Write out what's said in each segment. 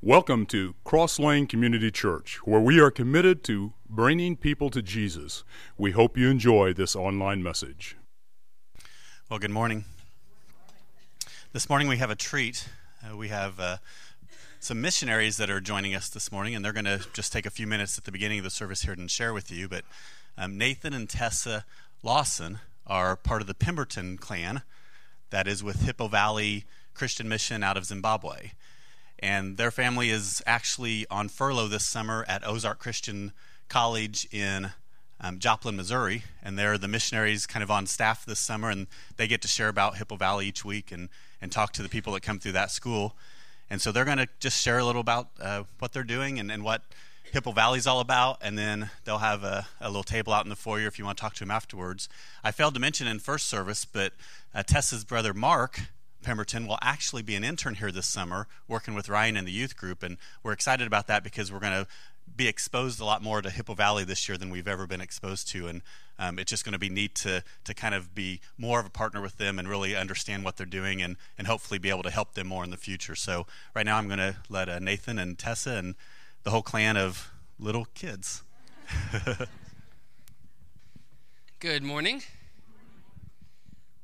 Welcome to Cross Lane Community Church, where we are committed to bringing people to Jesus. We hope you enjoy this online message. Well, good morning. This morning we have a treat. Uh, we have uh, some missionaries that are joining us this morning, and they're going to just take a few minutes at the beginning of the service here and share with you. But um, Nathan and Tessa Lawson are part of the Pemberton clan that is with Hippo Valley Christian Mission out of Zimbabwe and their family is actually on furlough this summer at Ozark Christian College in um, Joplin, Missouri, and they're the missionaries kind of on staff this summer, and they get to share about Hippo Valley each week and, and talk to the people that come through that school. And so they're going to just share a little about uh, what they're doing and, and what Hippo Valley is all about, and then they'll have a, a, little table out in the foyer if you want to talk to them afterwards. I failed to mention in first service, but uh, Tessa's brother Mark Pemberton will actually be an intern here this summer working with Ryan in the youth group. And we're excited about that because we're going to be exposed a lot more to Hippo Valley this year than we've ever been exposed to. And um, it's just going to be neat to, to kind of be more of a partner with them and really understand what they're doing and, and hopefully be able to help them more in the future. So, right now, I'm going to let uh, Nathan and Tessa and the whole clan of little kids. Good morning.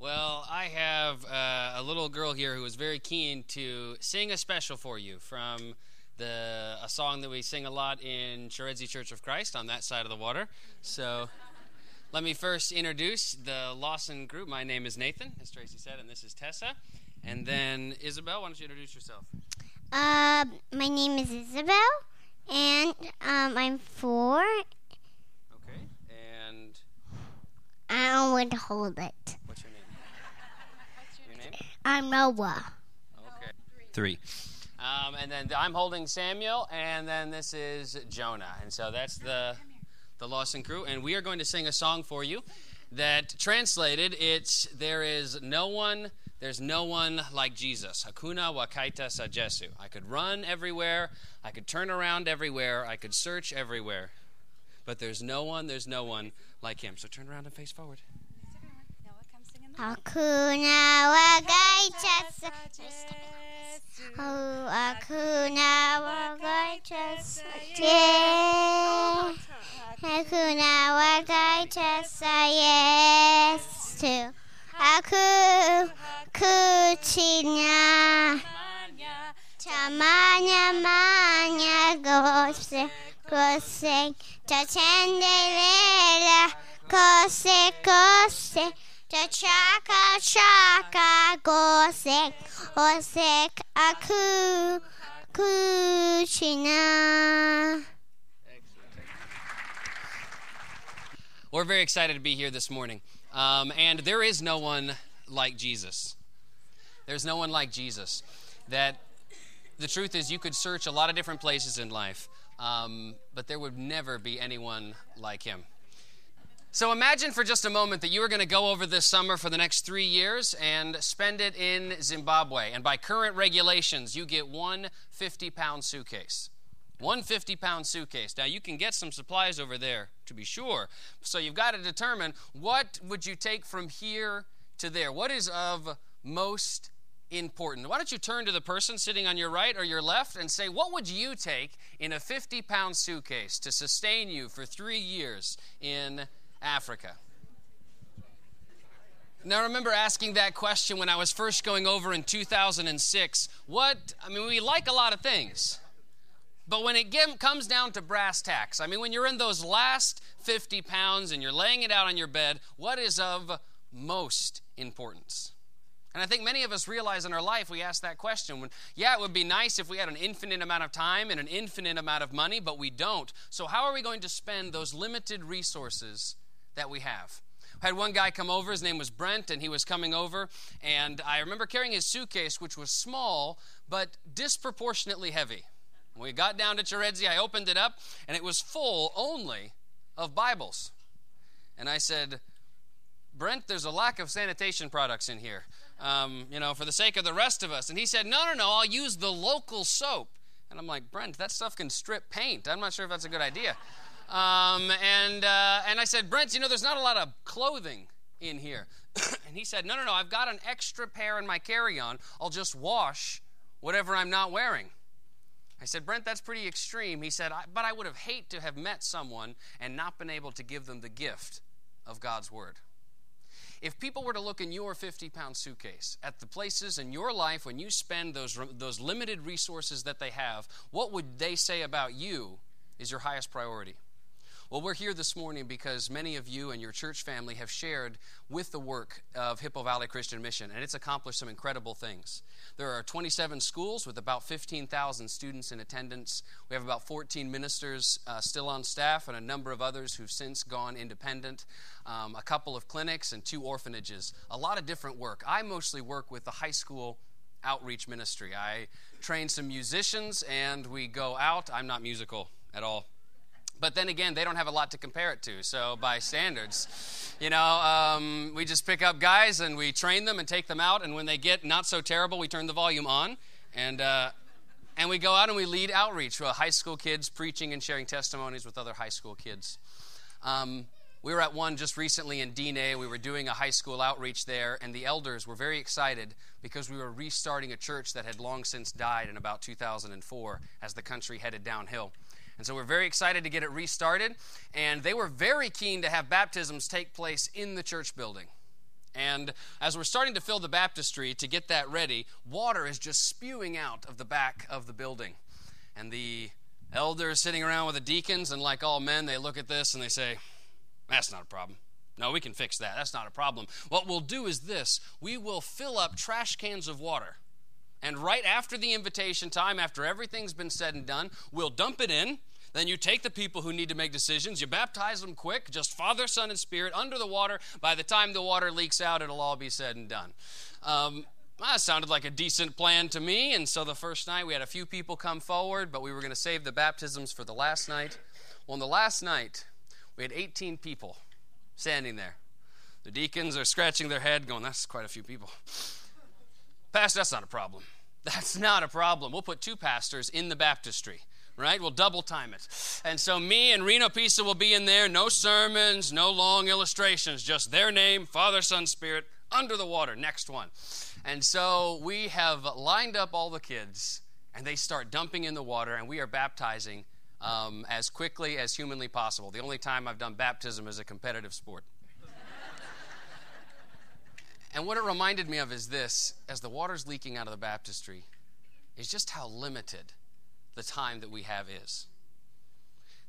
Well, I have uh, a little girl here who is very keen to sing a special for you from the a song that we sing a lot in Chiredzi Church of Christ on that side of the water. So, let me first introduce the Lawson group. My name is Nathan, as Tracy said, and this is Tessa. And then Isabel, why don't you introduce yourself? Uh, my name is Isabel, and um, I'm four. Okay, and I to hold it. I'm Noah. Okay. Three. Um, and then I'm holding Samuel, and then this is Jonah. And so that's the the Lawson crew, and we are going to sing a song for you that translated it's there is no one there's no one like Jesus. Hakuna wakaita sa Jesu. I could run everywhere, I could turn around everywhere, I could search everywhere. But there's no one, there's no one like him. So turn around and face forward. Hakuna wagaita sa Oh, Hakuna wagaita sa Hakuna wagaita sa Yesu Aku kucinya Tamanya manya gose Gose Tatendelela Kose kose chaka chaka gosek osek aku kuchina. We're very excited to be here this morning. Um, and there is no one like Jesus. There's no one like Jesus. That the truth is, you could search a lot of different places in life, um, but there would never be anyone like him. So imagine for just a moment that you are going to go over this summer for the next three years and spend it in Zimbabwe. And by current regulations, you get one 50 pound suitcase. One 50 pound suitcase. Now, you can get some supplies over there, to be sure. So you've got to determine what would you take from here to there? What is of most important? Why don't you turn to the person sitting on your right or your left and say, What would you take in a 50 pound suitcase to sustain you for three years in Africa? Now, I remember asking that question when I was first going over in 2006. What, I mean, we like a lot of things, but when it get, comes down to brass tacks, I mean, when you're in those last 50 pounds and you're laying it out on your bed, what is of most importance? And I think many of us realize in our life we ask that question when, yeah, it would be nice if we had an infinite amount of time and an infinite amount of money, but we don't. So, how are we going to spend those limited resources that we have. I had one guy come over, his name was Brent, and he was coming over, and I remember carrying his suitcase, which was small, but disproportionately heavy. When we got down to Chiredzi, I opened it up, and it was full only of Bibles. And I said, Brent, there's a lack of sanitation products in here, um, you know, for the sake of the rest of us. And he said, No, no, no, I'll use the local soap. And I'm like, Brent, that stuff can strip paint. I'm not sure if that's a good idea. Um, and, uh, and I said, Brent, you know, there's not a lot of clothing in here. and he said, No, no, no, I've got an extra pair in my carry on. I'll just wash whatever I'm not wearing. I said, Brent, that's pretty extreme. He said, But I would have hate to have met someone and not been able to give them the gift of God's Word. If people were to look in your 50 pound suitcase at the places in your life when you spend those, those limited resources that they have, what would they say about you is your highest priority? Well, we're here this morning because many of you and your church family have shared with the work of Hippo Valley Christian Mission, and it's accomplished some incredible things. There are 27 schools with about 15,000 students in attendance. We have about 14 ministers uh, still on staff, and a number of others who've since gone independent. Um, a couple of clinics and two orphanages. A lot of different work. I mostly work with the high school outreach ministry. I train some musicians, and we go out. I'm not musical at all. But then again, they don't have a lot to compare it to. So, by standards, you know, um, we just pick up guys and we train them and take them out. And when they get not so terrible, we turn the volume on. And, uh, and we go out and we lead outreach with high school kids, preaching and sharing testimonies with other high school kids. Um, we were at one just recently in Diné. We were doing a high school outreach there, and the elders were very excited because we were restarting a church that had long since died in about 2004 as the country headed downhill. And so we're very excited to get it restarted. And they were very keen to have baptisms take place in the church building. And as we're starting to fill the baptistry to get that ready, water is just spewing out of the back of the building. And the elders sitting around with the deacons, and like all men, they look at this and they say, That's not a problem. No, we can fix that. That's not a problem. What we'll do is this we will fill up trash cans of water and right after the invitation time, after everything's been said and done, we'll dump it in. Then you take the people who need to make decisions, you baptize them quick, just Father, Son, and Spirit under the water. By the time the water leaks out, it'll all be said and done. Um, that sounded like a decent plan to me. And so the first night, we had a few people come forward, but we were going to save the baptisms for the last night. Well, on the last night, we had 18 people standing there. The deacons are scratching their head, going, That's quite a few people. Pastor, that's not a problem. That's not a problem. We'll put two pastors in the baptistry right? We'll double time it. And so me and Reno Pisa will be in there. No sermons, no long illustrations, just their name, Father, Son, Spirit, under the water. Next one. And so we have lined up all the kids, and they start dumping in the water, and we are baptizing um, as quickly as humanly possible. The only time I've done baptism is a competitive sport. And what it reminded me of is this as the water's leaking out of the baptistry, is just how limited the time that we have is.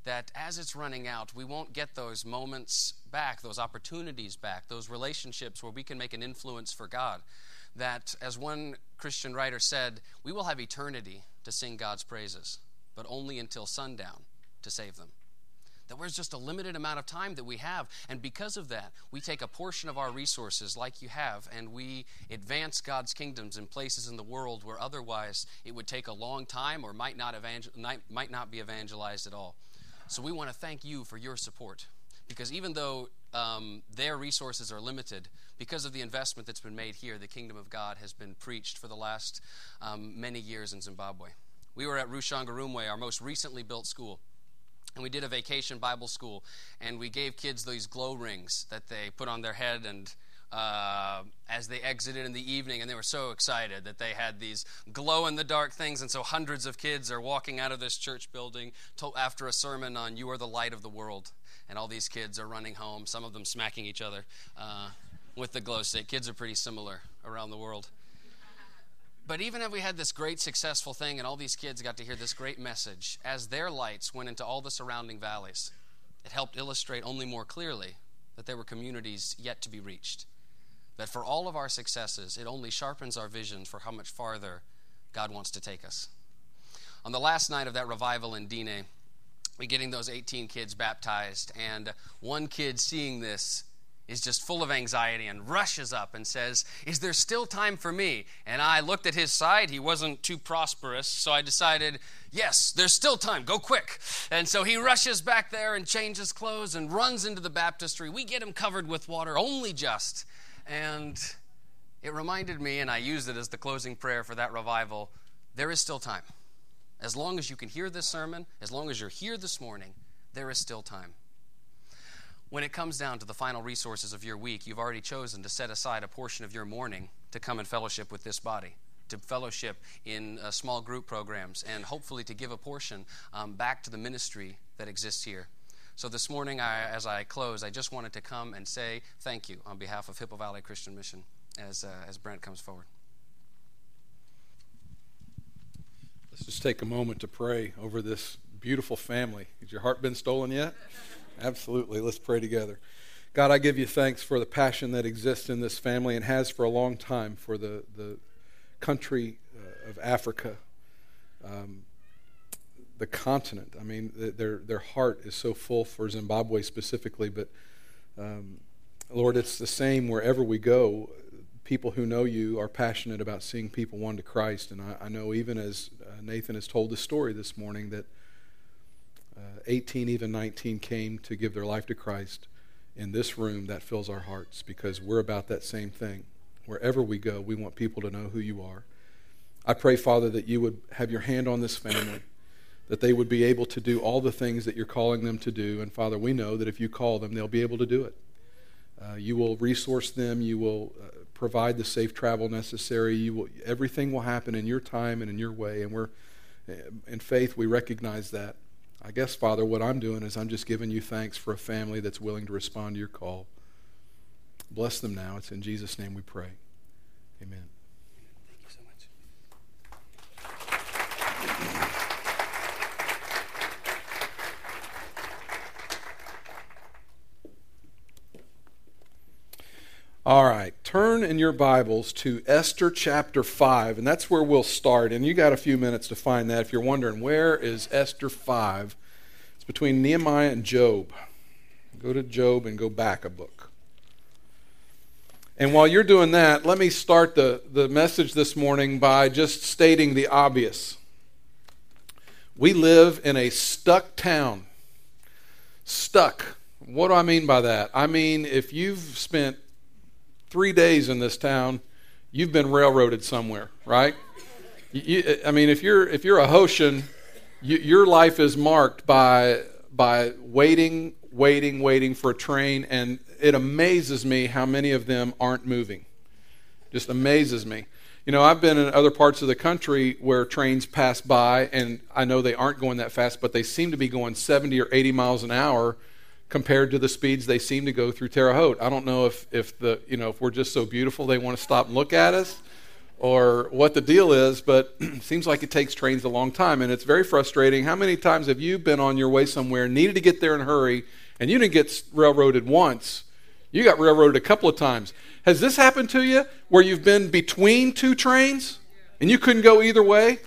That as it's running out, we won't get those moments back, those opportunities back, those relationships where we can make an influence for God. That, as one Christian writer said, we will have eternity to sing God's praises, but only until sundown to save them that there's just a limited amount of time that we have. And because of that, we take a portion of our resources, like you have, and we advance God's kingdoms in places in the world where otherwise it would take a long time or might not, evangel- might not be evangelized at all. So we want to thank you for your support. Because even though um, their resources are limited, because of the investment that's been made here, the kingdom of God has been preached for the last um, many years in Zimbabwe. We were at Rushangarumwe, our most recently built school and we did a vacation Bible school, and we gave kids these glow rings that they put on their head and uh, as they exited in the evening, and they were so excited that they had these glow in the dark things. And so hundreds of kids are walking out of this church building to, after a sermon on You Are the Light of the World. And all these kids are running home, some of them smacking each other uh, with the glow stick. Kids are pretty similar around the world. But even if we had this great successful thing and all these kids got to hear this great message, as their lights went into all the surrounding valleys, it helped illustrate only more clearly that there were communities yet to be reached. That for all of our successes, it only sharpens our vision for how much farther God wants to take us. On the last night of that revival in Diné, we getting those 18 kids baptized, and one kid seeing this is just full of anxiety and rushes up and says, Is there still time for me? And I looked at his side. He wasn't too prosperous, so I decided, Yes, there's still time. Go quick. And so he rushes back there and changes clothes and runs into the baptistry. We get him covered with water, only just. And it reminded me, and I used it as the closing prayer for that revival there is still time. As long as you can hear this sermon, as long as you're here this morning, there is still time. When it comes down to the final resources of your week, you've already chosen to set aside a portion of your morning to come and fellowship with this body. to fellowship in uh, small group programs, and hopefully to give a portion um, back to the ministry that exists here. So this morning, I, as I close, I just wanted to come and say thank you on behalf of Hippo Valley Christian Mission as, uh, as Brent comes forward. Let's just take a moment to pray over this beautiful family. Has your heart been stolen yet? Absolutely. Let's pray together. God, I give you thanks for the passion that exists in this family and has for a long time for the, the country uh, of Africa, um, the continent. I mean, their, their heart is so full for Zimbabwe specifically, but um, Lord, it's the same wherever we go. People who know you are passionate about seeing people won to Christ. And I, I know, even as uh, Nathan has told the story this morning, that uh, 18, even 19 came to give their life to Christ in this room, that fills our hearts because we're about that same thing. Wherever we go, we want people to know who you are. I pray, Father, that you would have your hand on this family, that they would be able to do all the things that you're calling them to do. And Father, we know that if you call them, they'll be able to do it. Uh, you will resource them. You will uh, provide the safe travel necessary. You will, everything will happen in your time and in your way. And we're, uh, in faith, we recognize that. I guess, Father, what I'm doing is I'm just giving you thanks for a family that's willing to respond to your call. Bless them now. It's in Jesus' name we pray. Amen. Thank you so much. All right, turn in your Bibles to Esther chapter 5, and that's where we'll start. And you got a few minutes to find that if you're wondering where is Esther 5. It's between Nehemiah and Job. Go to Job and go back a book. And while you're doing that, let me start the, the message this morning by just stating the obvious. We live in a stuck town. Stuck. What do I mean by that? I mean, if you've spent three days in this town, you've been railroaded somewhere, right? You, I mean, if you're if you're a Hoshian, you, your life is marked by by waiting, waiting, waiting for a train, and it amazes me how many of them aren't moving. Just amazes me. You know, I've been in other parts of the country where trains pass by, and I know they aren't going that fast, but they seem to be going 70 or 80 miles an hour compared to the speeds they seem to go through Terre Haute. I don't know if, if the you know if we're just so beautiful they want to stop and look at us or what the deal is, but it seems like it takes trains a long time and it's very frustrating. How many times have you been on your way somewhere, needed to get there in a hurry, and you didn't get railroaded once? You got railroaded a couple of times. Has this happened to you where you've been between two trains and you couldn't go either way?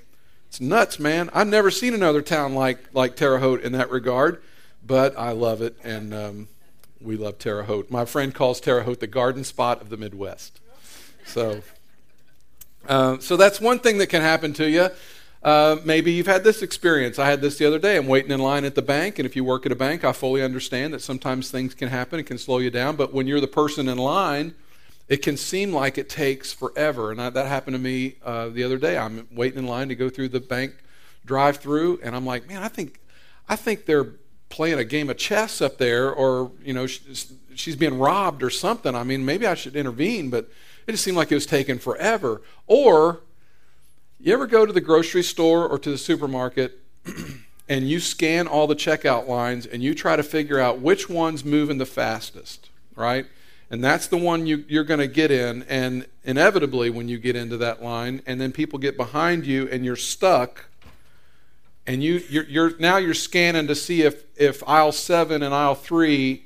It's nuts, man. I've never seen another town like like Terre Haute in that regard but I love it, and um, we love Terre Haute. My friend calls Terre Haute the garden spot of the Midwest. So, uh, so that's one thing that can happen to you. Uh, maybe you've had this experience. I had this the other day. I'm waiting in line at the bank, and if you work at a bank, I fully understand that sometimes things can happen. It can slow you down. But when you're the person in line, it can seem like it takes forever. And I, that happened to me uh, the other day. I'm waiting in line to go through the bank drive-through, and I'm like, man, I think, I think they're playing a game of chess up there, or you know, she's being robbed or something. I mean, maybe I should intervene, but it just seemed like it was taking forever. Or you ever go to the grocery store or to the supermarket and you scan all the checkout lines and you try to figure out which one's moving the fastest, right? And that's the one you, you're going to get in. And inevitably, when you get into that line, and then people get behind you and you're stuck, and you you're, you're, now you're scanning to see if if aisle seven and aisle three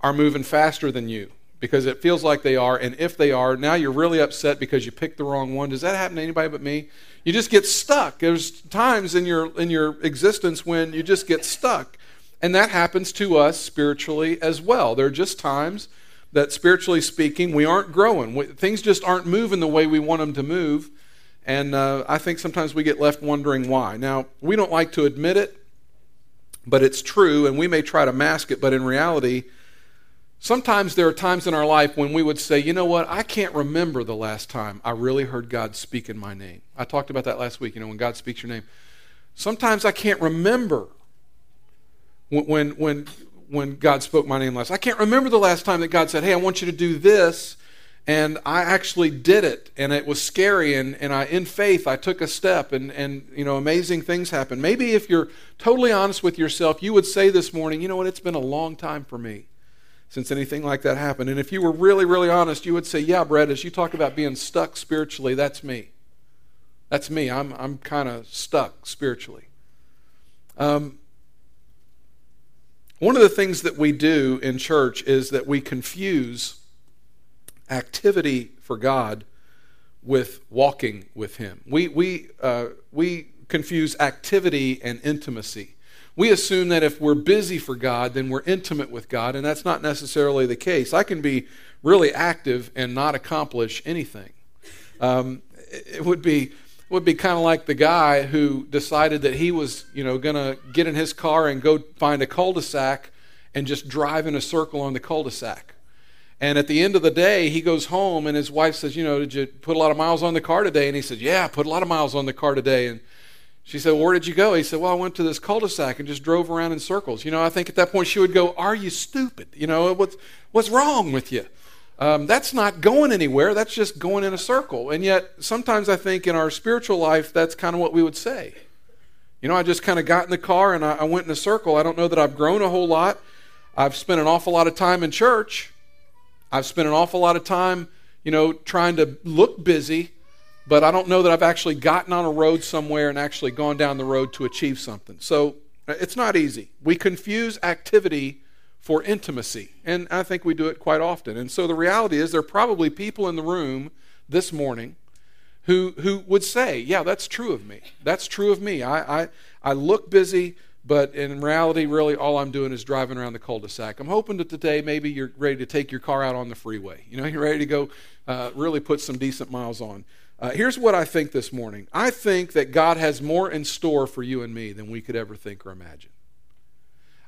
are moving faster than you because it feels like they are. And if they are now you're really upset because you picked the wrong one. Does that happen to anybody but me? You just get stuck. There's times in your in your existence when you just get stuck. And that happens to us spiritually as well. There are just times that spiritually speaking we aren't growing. Things just aren't moving the way we want them to move and uh, I think sometimes we get left wondering why. Now, we don't like to admit it, but it's true, and we may try to mask it, but in reality, sometimes there are times in our life when we would say, you know what, I can't remember the last time I really heard God speak in my name. I talked about that last week, you know, when God speaks your name. Sometimes I can't remember when, when, when, when God spoke my name last. I can't remember the last time that God said, hey, I want you to do this and I actually did it, and it was scary, and, and I, in faith, I took a step, and, and, you know, amazing things happened. Maybe if you're totally honest with yourself, you would say this morning, you know what, it's been a long time for me since anything like that happened. And if you were really, really honest, you would say, yeah, Brett, as you talk about being stuck spiritually, that's me. That's me. I'm, I'm kind of stuck spiritually. Um, one of the things that we do in church is that we confuse activity for God with walking with Him. We, we, uh, we confuse activity and intimacy. We assume that if we're busy for God, then we're intimate with God, and that's not necessarily the case. I can be really active and not accomplish anything. Um, it would be would be kind of like the guy who decided that he was, you know, going to get in his car and go find a cul-de-sac and just drive in a circle on the cul-de-sac. And at the end of the day, he goes home and his wife says, You know, did you put a lot of miles on the car today? And he said, Yeah, I put a lot of miles on the car today. And she said, well, Where did you go? He said, Well, I went to this cul de sac and just drove around in circles. You know, I think at that point she would go, Are you stupid? You know, what's, what's wrong with you? Um, that's not going anywhere. That's just going in a circle. And yet, sometimes I think in our spiritual life, that's kind of what we would say. You know, I just kind of got in the car and I, I went in a circle. I don't know that I've grown a whole lot. I've spent an awful lot of time in church. I've spent an awful lot of time, you know, trying to look busy, but I don't know that I've actually gotten on a road somewhere and actually gone down the road to achieve something. So uh, it's not easy. We confuse activity for intimacy, and I think we do it quite often. And so the reality is, there are probably people in the room this morning who who would say, "Yeah, that's true of me. That's true of me. I I, I look busy." But in reality, really, all I'm doing is driving around the cul-de-sac. I'm hoping that today maybe you're ready to take your car out on the freeway. You know, you're ready to go uh, really put some decent miles on. Uh, here's what I think this morning. I think that God has more in store for you and me than we could ever think or imagine.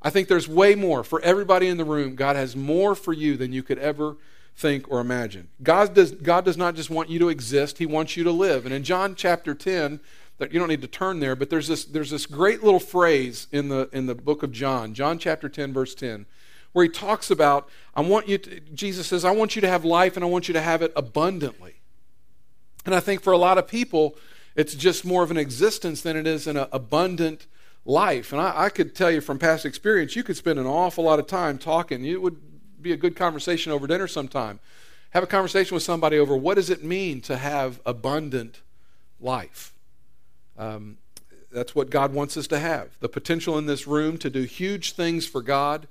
I think there's way more for everybody in the room. God has more for you than you could ever think or imagine. God does, God does not just want you to exist, He wants you to live. And in John chapter 10, that you don't need to turn there, but there's this, there's this great little phrase in the, in the book of John, John chapter 10, verse 10, where he talks about, I want you to, Jesus says, I want you to have life and I want you to have it abundantly. And I think for a lot of people, it's just more of an existence than it is an abundant life. And I, I, could tell you from past experience, you could spend an awful lot of time talking. It would be a good conversation over dinner sometime. Have a conversation with somebody over what does it mean to have abundant life? Um, that's what God wants us to have. The potential in this room to do huge things for God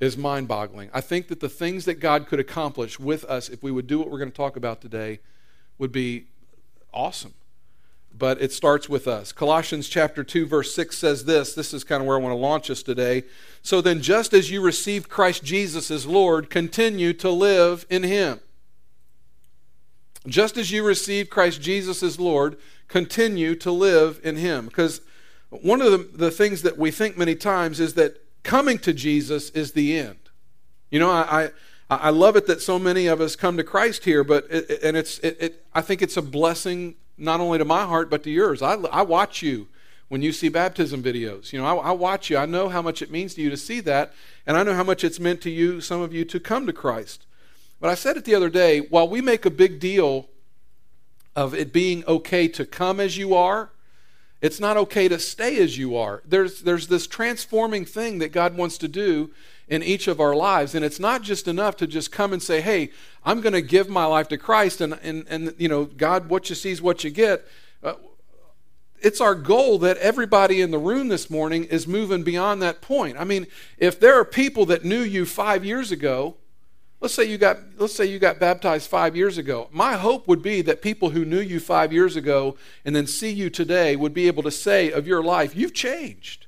is mind boggling. I think that the things that God could accomplish with us if we would do what we're going to talk about today would be awesome. But it starts with us. Colossians chapter 2 verse 6 says this. This is kind of where I want to launch us today. So then just as you received Christ Jesus as Lord, continue to live in him. Just as you received Christ Jesus as Lord, continue to live in Him. Because one of the, the things that we think many times is that coming to Jesus is the end. You know, I, I, I love it that so many of us come to Christ here, but it, and it's it, it, I think it's a blessing not only to my heart but to yours. I, I watch you when you see baptism videos. You know, I, I watch you. I know how much it means to you to see that, and I know how much it's meant to you, some of you, to come to Christ. But I said it the other day. While we make a big deal of it being okay to come as you are, it's not okay to stay as you are. There's, there's this transforming thing that God wants to do in each of our lives. And it's not just enough to just come and say, hey, I'm going to give my life to Christ, and, and, and, you know, God, what you see is what you get. Uh, it's our goal that everybody in the room this morning is moving beyond that point. I mean, if there are people that knew you five years ago, Let's say you got let's say you got baptized 5 years ago. My hope would be that people who knew you 5 years ago and then see you today would be able to say of your life, you've changed.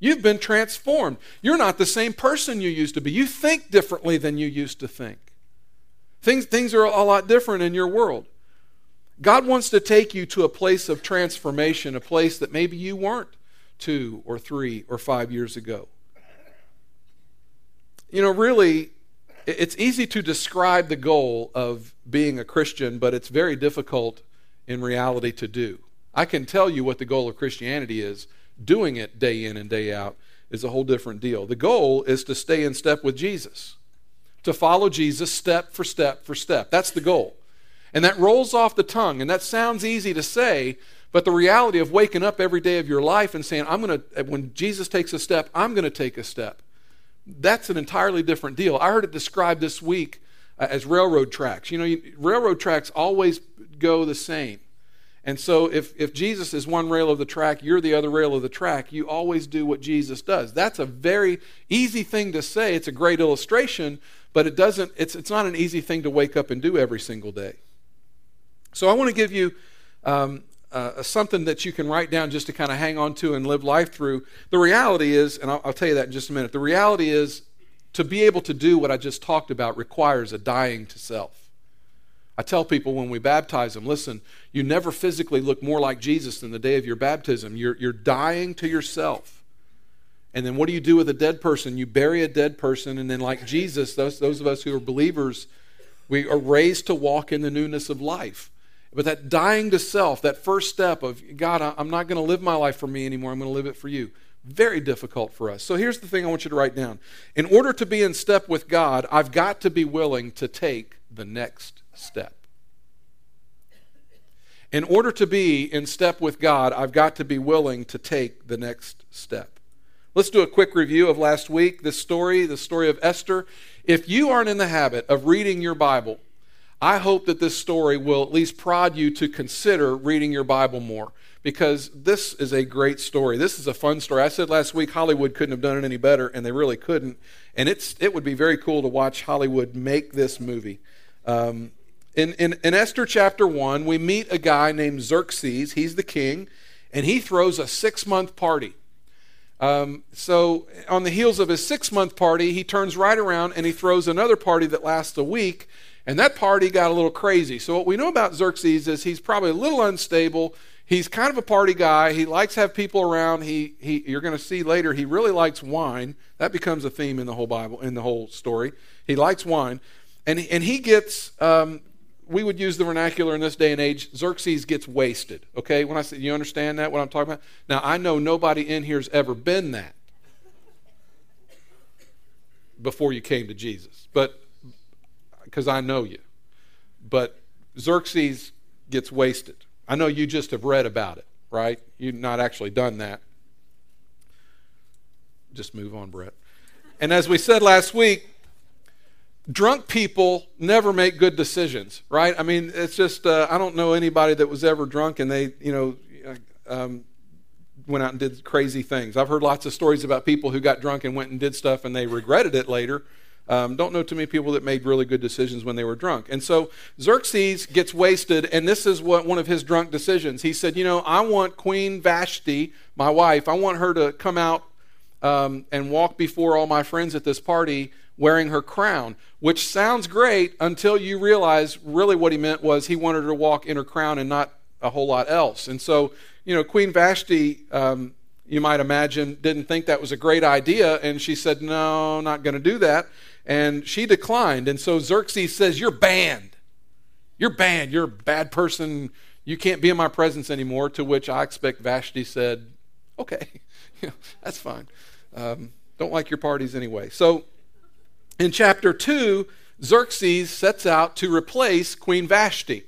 You've been transformed. You're not the same person you used to be. You think differently than you used to think. Things things are a lot different in your world. God wants to take you to a place of transformation, a place that maybe you weren't 2 or 3 or 5 years ago. You know, really it's easy to describe the goal of being a Christian, but it's very difficult in reality to do. I can tell you what the goal of Christianity is. Doing it day in and day out is a whole different deal. The goal is to stay in step with Jesus, to follow Jesus step for step for step. That's the goal. And that rolls off the tongue, and that sounds easy to say, but the reality of waking up every day of your life and saying, I'm going to, when Jesus takes a step, I'm going to take a step, that's an entirely different deal. I heard it described this week uh, as railroad tracks. You know, you, railroad tracks always go the same. And so if, if Jesus is one rail of the track, you're the other rail of the track, you always do what Jesus does. That's a very easy thing to say. It's a great illustration, but it doesn't, it's, it's not an easy thing to wake up and do every single day. So I want to give you um, uh, something that you can write down just to kind of hang on to and live life through. The reality is, and I'll, I'll tell you that in just a minute, the reality is to be able to do what I just talked about requires a dying to self. I tell people when we baptize them, listen, you never physically look more like Jesus than the day of your baptism. You're, you're dying to yourself. And then what do you do with a dead person? You bury a dead person, and then, like Jesus, those, those of us who are believers, we are raised to walk in the newness of life. But that dying to self, that first step of, God, I'm not going to live my life for me anymore, I'm going to live it for you. Very difficult for us. So here's the thing I want you to write down. In order to be in step with God, I've got to be willing to take the next step. In order to be in step with God, I've got to be willing to take the next step. Let's do a quick review of last week. This story, the story of Esther. If you aren't in the habit of reading your Bible, I hope that this story will at least prod you to consider reading your Bible more because this is a great story. This is a fun story. I said last week Hollywood couldn't have done it any better, and they really couldn't. And it's, it would be very cool to watch Hollywood make this movie. Um, in, in, in Esther chapter 1, we meet a guy named Xerxes. He's the king, and he throws a six month party. Um, so, on the heels of his six month party, he turns right around and he throws another party that lasts a week, and that party got a little crazy. So, what we know about Xerxes is he's probably a little unstable. He's kind of a party guy. He likes to have people around. He, he, you're going to see later, he really likes wine. That becomes a theme in the whole Bible, in the whole story. He likes wine. And, and he gets um, we would use the vernacular in this day and age Xerxes gets wasted. Okay? When I say, you understand that, what I'm talking about? Now, I know nobody in here's ever been that before you came to Jesus, but because I know you. But Xerxes gets wasted. I know you just have read about it, right? You've not actually done that. Just move on, Brett. And as we said last week, drunk people never make good decisions, right? I mean, it's just, uh, I don't know anybody that was ever drunk and they, you know, um, went out and did crazy things. I've heard lots of stories about people who got drunk and went and did stuff and they regretted it later. Um, don't know too many people that made really good decisions when they were drunk. And so Xerxes gets wasted, and this is what one of his drunk decisions. He said, You know, I want Queen Vashti, my wife, I want her to come out um, and walk before all my friends at this party wearing her crown, which sounds great until you realize really what he meant was he wanted her to walk in her crown and not a whole lot else. And so, you know, Queen Vashti, um, you might imagine, didn't think that was a great idea, and she said, No, not going to do that. And she declined. And so Xerxes says, You're banned. You're banned. You're a bad person. You can't be in my presence anymore. To which I expect Vashti said, Okay, that's fine. Um, don't like your parties anyway. So in chapter 2, Xerxes sets out to replace Queen Vashti.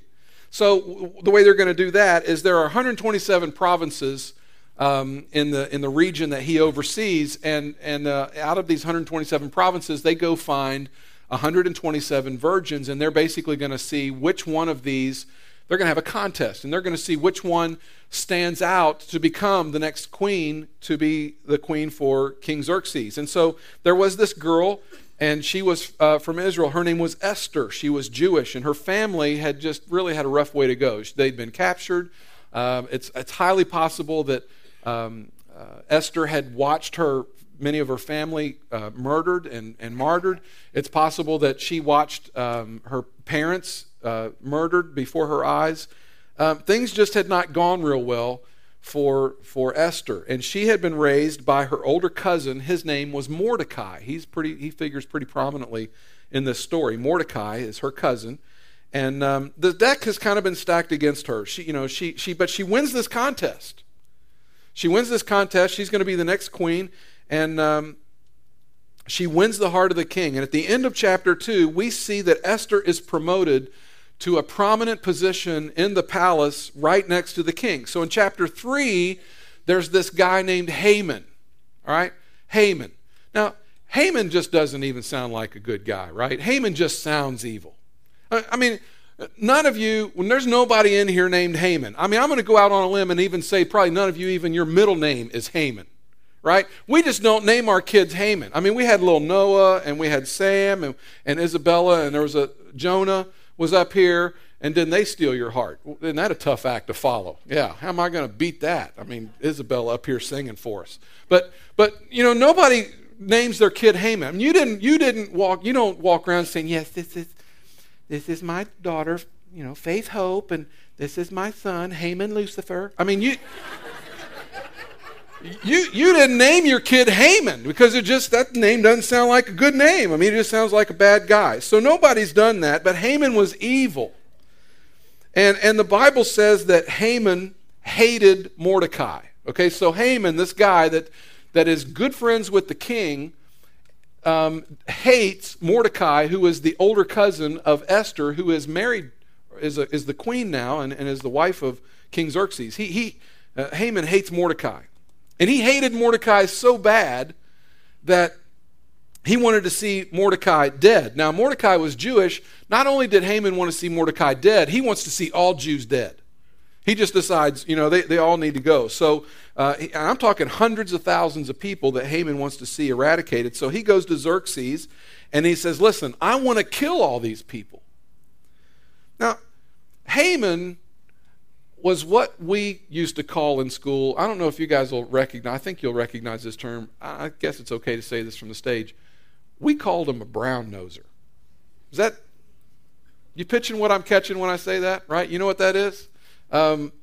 So, the way they're going to do that is there are 127 provinces um, in, the, in the region that he oversees, and, and uh, out of these 127 provinces, they go find 127 virgins, and they're basically going to see which one of these, they're going to have a contest, and they're going to see which one stands out to become the next queen, to be the queen for King Xerxes. And so there was this girl and she was uh, from Israel. Her name was Esther. She was Jewish, and her family had just really had a rough way to go. They'd been captured. Um, it's, it's highly possible that um, uh, Esther had watched her many of her family uh, murdered and, and martyred. It's possible that she watched um, her parents uh, murdered before her eyes. Um, things just had not gone real well for, for Esther. And she had been raised by her older cousin. His name was Mordecai. He's pretty, he figures pretty prominently in this story. Mordecai is her cousin. And um, the deck has kind of been stacked against her. She, you know, she, she, but she wins this contest. She wins this contest. She's going to be the next queen. And um, she wins the heart of the king. And at the end of chapter 2, we see that Esther is promoted to a prominent position in the palace right next to the king. So in chapter 3, there's this guy named Haman. All right? Haman. Now, Haman just doesn't even sound like a good guy, right? Haman just sounds evil. I mean, none of you, when there's nobody in here named Haman, I mean, I'm going to go out on a limb and even say probably none of you, even your middle name is Haman, right? We just don't name our kids Haman. I mean, we had little Noah and we had Sam and, and Isabella and there was a Jonah was up here and didn't they steal your heart? Isn't that a tough act to follow? Yeah, how am I going to beat that? I mean, Isabella up here singing for us. But, but you know, nobody names their kid Haman. I mean, you didn't, you didn't walk, you don't walk around saying, yes, this is this is my daughter, you know, Faith Hope, and this is my son, Haman Lucifer. I mean, you. you you didn't name your kid Haman because it just that name doesn't sound like a good name. I mean, it just sounds like a bad guy. So nobody's done that, but Haman was evil. And and the Bible says that Haman hated Mordecai. Okay, so Haman, this guy that that is good friends with the king, um, hates Mordecai, who is the older cousin of Esther, who is married, is, a, is the queen now, and, and is the wife of King Xerxes. He, he, uh, Haman hates Mordecai. And he hated Mordecai so bad that he wanted to see Mordecai dead. Now, Mordecai was Jewish. Not only did Haman want to see Mordecai dead, he wants to see all Jews dead. He just decides, you know, they, they all need to go. So uh, I'm talking hundreds of thousands of people that Haman wants to see eradicated. So he goes to Xerxes and he says, listen, I want to kill all these people. Now, Haman was what we used to call in school. I don't know if you guys will recognize, I think you'll recognize this term. I guess it's okay to say this from the stage. We called him a brown noser. Is that, you pitching what I'm catching when I say that, right? You know what that is? Um,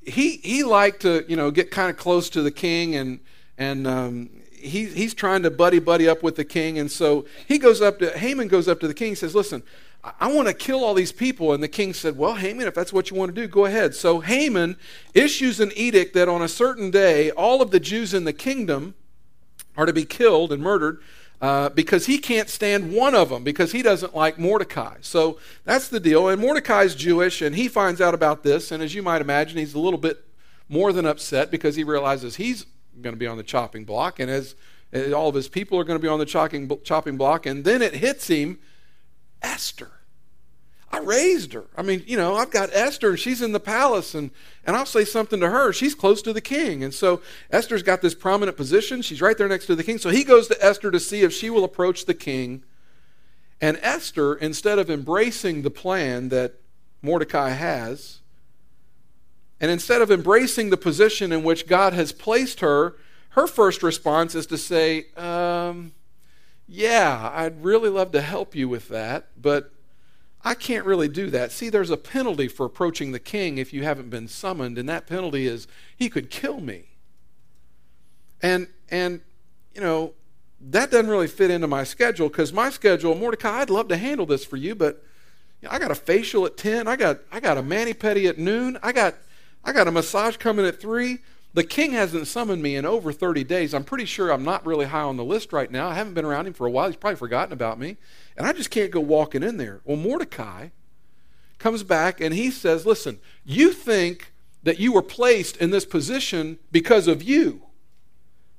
he he liked to you know get kind of close to the king and and um, he, he's trying to buddy buddy up with the king. And so he goes up to Haman goes up to the king and says listen I, I want to kill all these people. And the king said well Haman if that's what you want to do go ahead. So Haman issues an edict that on a certain day all of the Jews in the kingdom are to be killed and murdered uh, because he can't stand one of them because he doesn't like Mordecai. So that's the deal. And Mordecai's Jewish, and he finds out about this. And as you might imagine, he's a little bit more than upset because he realizes he's going to be on the chopping block, and as, as all of his people are going to be on the chopping, chopping block. And then it hits him Esther. I raised her. I mean, you know, I've got Esther and she's in the palace and, and I'll say something to her. She's close to the king. And so Esther's got this prominent position. She's right there next to the king. So he goes to Esther to see if she will approach the king. And Esther, instead of embracing the plan that Mordecai has, and instead of embracing the position in which God has placed her, her first response is to say, um, Yeah, I'd really love to help you with that, but I can't really do that. See, there's a penalty for approaching the king if you haven't been summoned, and that penalty is he could kill me. And and you know, that doesn't really fit into my schedule because my schedule, Mordecai, I'd love to handle this for you, but you know, I got a facial at ten, I got I got a mani pedi at noon, I got I got a massage coming at three. The king hasn't summoned me in over 30 days. I'm pretty sure I'm not really high on the list right now. I haven't been around him for a while. He's probably forgotten about me. And I just can't go walking in there. Well, Mordecai comes back and he says, Listen, you think that you were placed in this position because of you.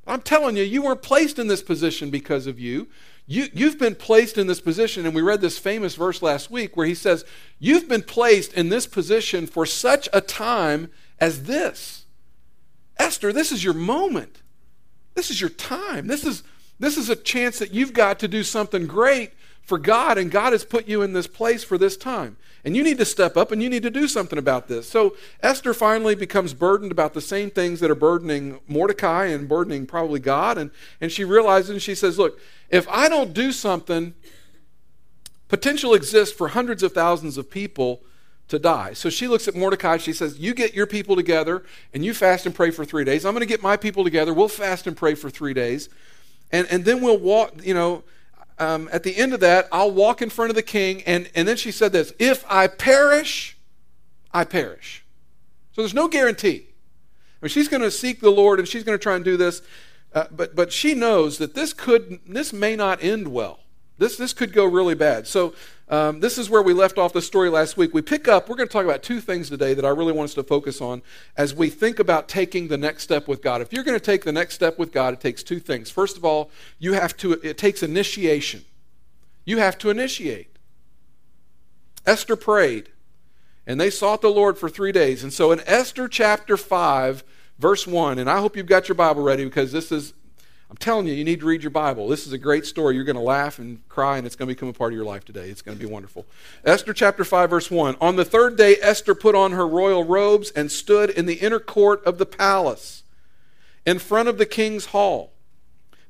I'm telling you, you weren't placed in this position because of you. you. You've been placed in this position, and we read this famous verse last week where he says, You've been placed in this position for such a time as this. Esther, this is your moment. This is your time. This is, this is a chance that you've got to do something great for God, and God has put you in this place for this time. And you need to step up and you need to do something about this. So Esther finally becomes burdened about the same things that are burdening Mordecai and burdening probably God. And, and she realizes and she says, Look, if I don't do something, potential exists for hundreds of thousands of people to die. So she looks at Mordecai. She says, You get your people together and you fast and pray for three days. I'm going to get my people together. We'll fast and pray for three days. And, and then we'll walk, you know, um, at the end of that, I'll walk in front of the king. And, and then she said this If I perish, I perish. So there's no guarantee. I mean, she's going to seek the Lord and she's going to try and do this. Uh, but, but she knows that this, could, this may not end well. This, this could go really bad. So um, this is where we left off the story last week. We pick up, we're going to talk about two things today that I really want us to focus on as we think about taking the next step with God. If you're going to take the next step with God, it takes two things. First of all, you have to, it takes initiation. You have to initiate. Esther prayed, and they sought the Lord for three days. And so in Esther chapter 5, verse 1, and I hope you've got your Bible ready because this is I'm telling you, you need to read your Bible. This is a great story. You're going to laugh and cry, and it's going to become a part of your life today. It's going to be wonderful. Esther chapter 5, verse 1. On the third day, Esther put on her royal robes and stood in the inner court of the palace in front of the king's hall.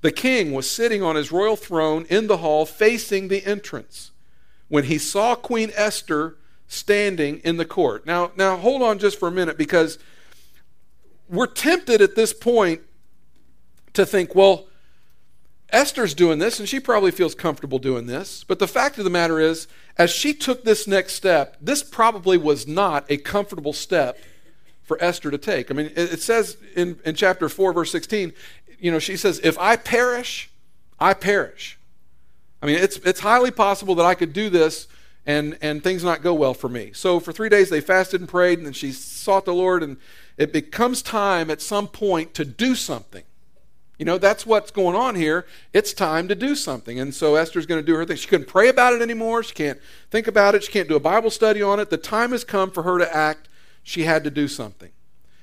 The king was sitting on his royal throne in the hall facing the entrance when he saw Queen Esther standing in the court. Now, now hold on just for a minute because we're tempted at this point to think, well, Esther's doing this, and she probably feels comfortable doing this. But the fact of the matter is, as she took this next step, this probably was not a comfortable step for Esther to take. I mean, it says in, in chapter 4, verse 16, you know, she says, If I perish, I perish. I mean, it's, it's highly possible that I could do this and, and things not go well for me. So for three days they fasted and prayed, and then she sought the Lord, and it becomes time at some point to do something. You know, that's what's going on here. It's time to do something. And so Esther's going to do her thing. She couldn't pray about it anymore. She can't think about it. She can't do a Bible study on it. The time has come for her to act. She had to do something.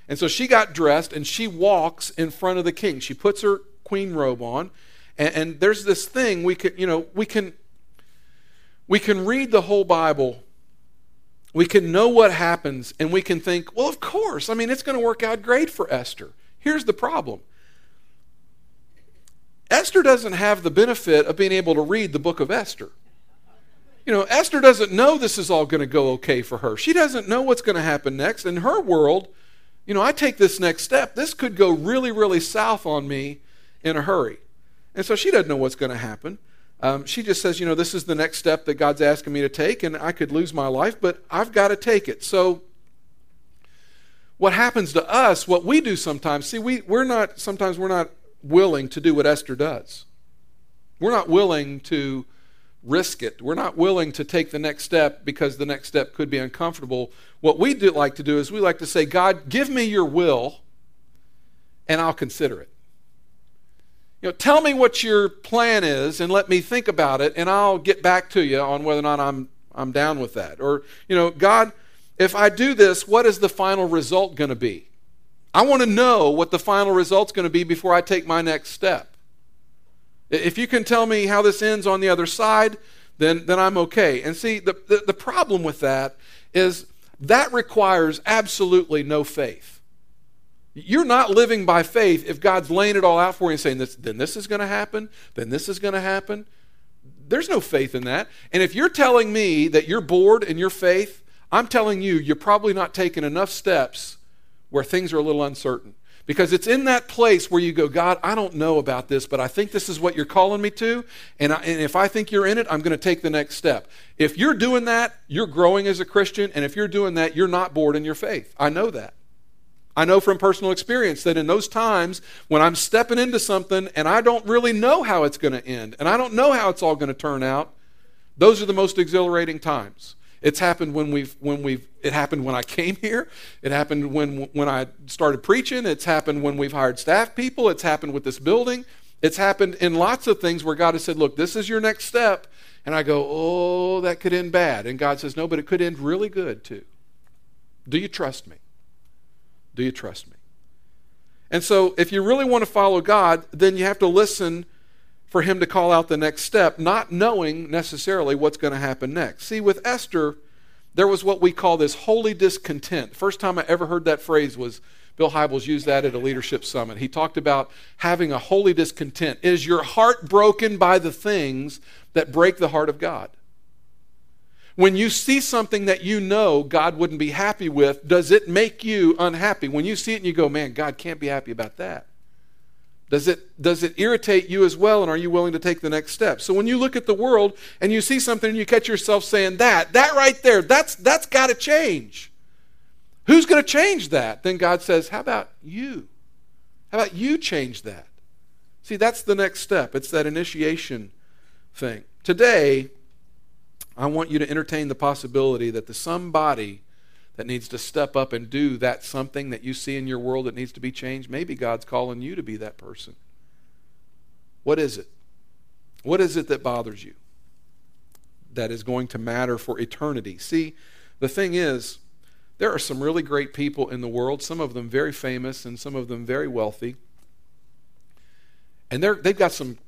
And so she got dressed and she walks in front of the king. She puts her queen robe on. And, and there's this thing we can, you know, we can we can read the whole Bible. We can know what happens and we can think, well, of course. I mean, it's going to work out great for Esther. Here's the problem Esther doesn't have the benefit of being able to read the book of Esther. You know, Esther doesn't know this is all going to go okay for her. She doesn't know what's going to happen next. In her world, you know, I take this next step. This could go really, really south on me in a hurry. And so she doesn't know what's going to happen. Um, she just says, you know, this is the next step that God's asking me to take, and I could lose my life, but I've got to take it. So, what happens to us, what we do sometimes, see, we, we're not, sometimes we're not willing to do what Esther does. We're not willing to risk it. We're not willing to take the next step because the next step could be uncomfortable. What we do like to do is we like to say, God, give me your will and I'll consider it. You know, tell me what your plan is and let me think about it and I'll get back to you on whether or not I'm I'm down with that. Or, you know, God, if I do this, what is the final result going to be? I want to know what the final result's going to be before I take my next step. If you can tell me how this ends on the other side, then, then I'm okay. And see, the, the, the problem with that is that requires absolutely no faith. You're not living by faith if God's laying it all out for you and saying, this, then this is going to happen, then this is going to happen. There's no faith in that. And if you're telling me that you're bored in your faith, I'm telling you, you're probably not taking enough steps where things are a little uncertain. Because it's in that place where you go, God, I don't know about this, but I think this is what you're calling me to. And, I, and if I think you're in it, I'm going to take the next step. If you're doing that, you're growing as a Christian. And if you're doing that, you're not bored in your faith. I know that. I know from personal experience that in those times when I'm stepping into something and I don't really know how it's going to end and I don't know how it's all going to turn out, those are the most exhilarating times. It's happened when we've when we've it happened when I came here. It happened when when I started preaching. It's happened when we've hired staff people. It's happened with this building. It's happened in lots of things where God has said, "Look, this is your next step." And I go, "Oh, that could end bad." And God says, "No, but it could end really good too." Do you trust me? Do you trust me? And so, if you really want to follow God, then you have to listen for him to call out the next step, not knowing necessarily what's going to happen next. See, with Esther, there was what we call this holy discontent. First time I ever heard that phrase was Bill Hybels used that at a leadership summit. He talked about having a holy discontent. Is your heart broken by the things that break the heart of God? When you see something that you know God wouldn't be happy with, does it make you unhappy? When you see it and you go, man, God can't be happy about that. Does it, does it irritate you as well, and are you willing to take the next step? So when you look at the world and you see something and you catch yourself saying, that, that right there, that's, that's got to change. Who's going to change that? Then God says, how about you? How about you change that? See, that's the next step. It's that initiation thing. Today, I want you to entertain the possibility that the somebody that needs to step up and do that something that you see in your world that needs to be changed, maybe God's calling you to be that person. What is it? What is it that bothers you? That is going to matter for eternity. See, the thing is, there are some really great people in the world, some of them very famous and some of them very wealthy. And they've got some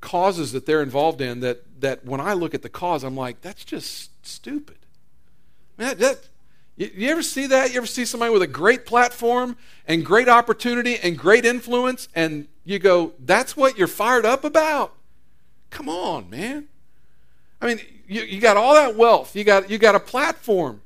causes that they're involved in that, that when I look at the cause, I'm like, that's just stupid. Man, that, you, you ever see that? You ever see somebody with a great platform and great opportunity and great influence, and you go, that's what you're fired up about? Come on, man. I mean, you, you got all that wealth, you got, you got a platform,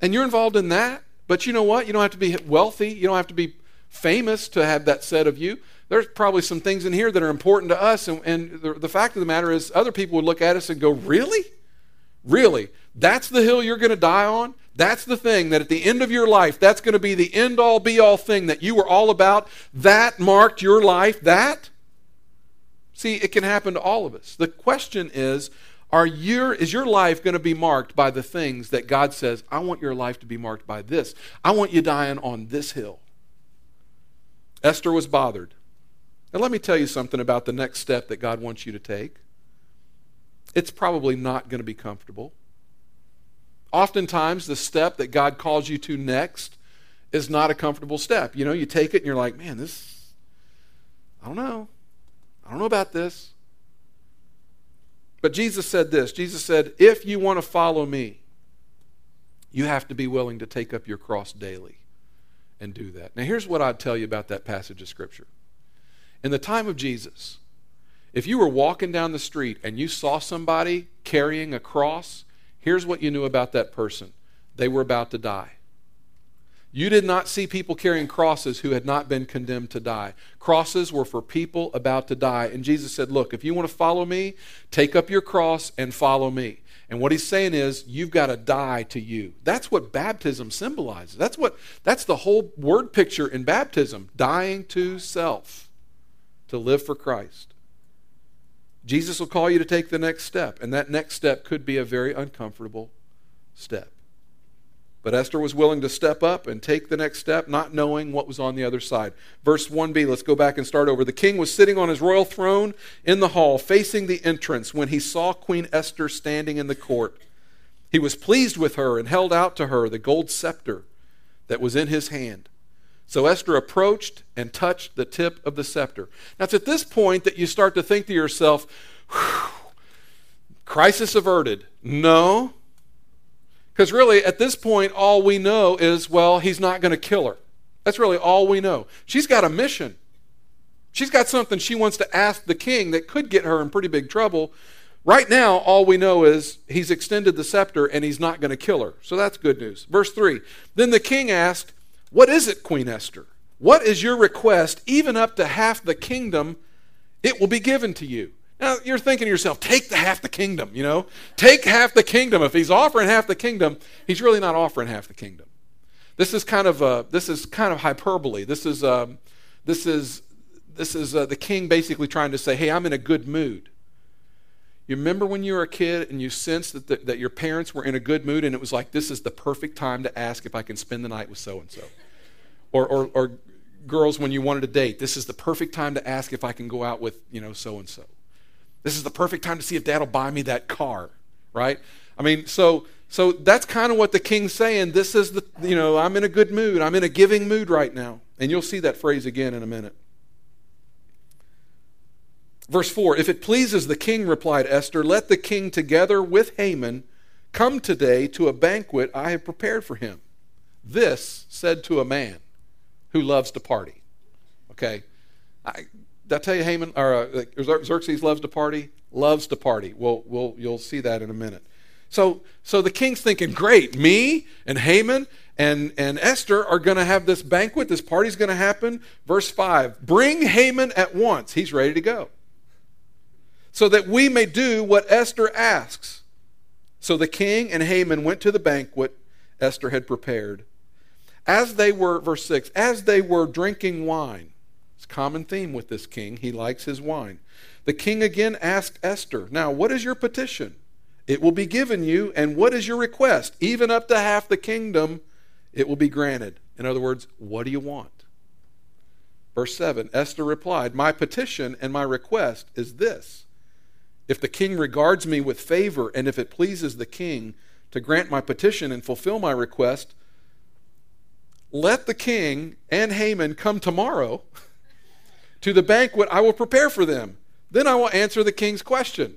and you're involved in that. But you know what? You don't have to be wealthy, you don't have to be famous to have that said of you. There's probably some things in here that are important to us, and, and the, the fact of the matter is, other people would look at us and go, Really? Really? That's the hill you're going to die on? That's the thing that at the end of your life, that's going to be the end all be all thing that you were all about. That marked your life. That? See, it can happen to all of us. The question is, are your, is your life going to be marked by the things that God says, I want your life to be marked by this? I want you dying on this hill. Esther was bothered. And let me tell you something about the next step that God wants you to take. It's probably not going to be comfortable. Oftentimes, the step that God calls you to next is not a comfortable step. You know, you take it and you're like, man, this, I don't know. I don't know about this. But Jesus said this Jesus said, if you want to follow me, you have to be willing to take up your cross daily and do that. Now, here's what I'd tell you about that passage of Scripture. In the time of Jesus, if you were walking down the street and you saw somebody carrying a cross, Here's what you knew about that person they were about to die. You did not see people carrying crosses who had not been condemned to die. Crosses were for people about to die. And Jesus said, Look, if you want to follow me, take up your cross and follow me. And what he's saying is, you've got to die to you. That's what baptism symbolizes. That's what that's the whole word picture in baptism, dying to self to live for Christ. Jesus will call you to take the next step, and that next step could be a very uncomfortable step. But Esther was willing to step up and take the next step, not knowing what was on the other side. Verse 1b, let's go back and start over. The king was sitting on his royal throne in the hall, facing the entrance, when he saw Queen Esther standing in the court. He was pleased with her and held out to her the gold scepter that was in his hand. So Esther approached and touched the tip of the scepter. Now, it's at this point that you start to think to yourself, crisis averted. No. Because really, at this point, all we know is, well, he's not going to kill her. That's really all we know. She's got a mission. She's got something she wants to ask the king that could get her in pretty big trouble. Right now, all we know is he's extended the scepter and he's not going to kill her. So that's good news. Verse 3 Then the king asked, what is it, Queen Esther? What is your request? Even up to half the kingdom, it will be given to you. Now, you're thinking to yourself, take the half the kingdom, you know? Take half the kingdom. If he's offering half the kingdom, he's really not offering half the kingdom. This is kind of, uh, this is kind of hyperbole. This is, um, this is, this is uh, the king basically trying to say, hey, I'm in a good mood. You remember when you were a kid and you sensed that, the, that your parents were in a good mood and it was like, this is the perfect time to ask if I can spend the night with so and so? Or, or, or girls, when you wanted to date, this is the perfect time to ask if I can go out with, you know, so and so. This is the perfect time to see if dad will buy me that car, right? I mean, so so that's kind of what the king's saying. This is the, you know, I'm in a good mood. I'm in a giving mood right now. And you'll see that phrase again in a minute. Verse 4 If it pleases the king, replied Esther, let the king together with Haman come today to a banquet I have prepared for him. This said to a man who loves to party. Okay? I, did I tell you Haman or uh, Xerxes loves to party? Loves to party. Well, we'll you'll see that in a minute. So so the king's thinking, great, me and Haman and, and Esther are going to have this banquet. This party's going to happen. Verse 5 Bring Haman at once. He's ready to go. So that we may do what Esther asks. So the king and Haman went to the banquet Esther had prepared. As they were, verse 6, as they were drinking wine, It's a common theme with this king. He likes his wine. The king again asked Esther, Now, what is your petition? It will be given you. And what is your request? Even up to half the kingdom, it will be granted. In other words, what do you want? Verse 7 Esther replied, My petition and my request is this. If the king regards me with favor, and if it pleases the king to grant my petition and fulfill my request, let the king and Haman come tomorrow to the banquet I will prepare for them. Then I will answer the king's question.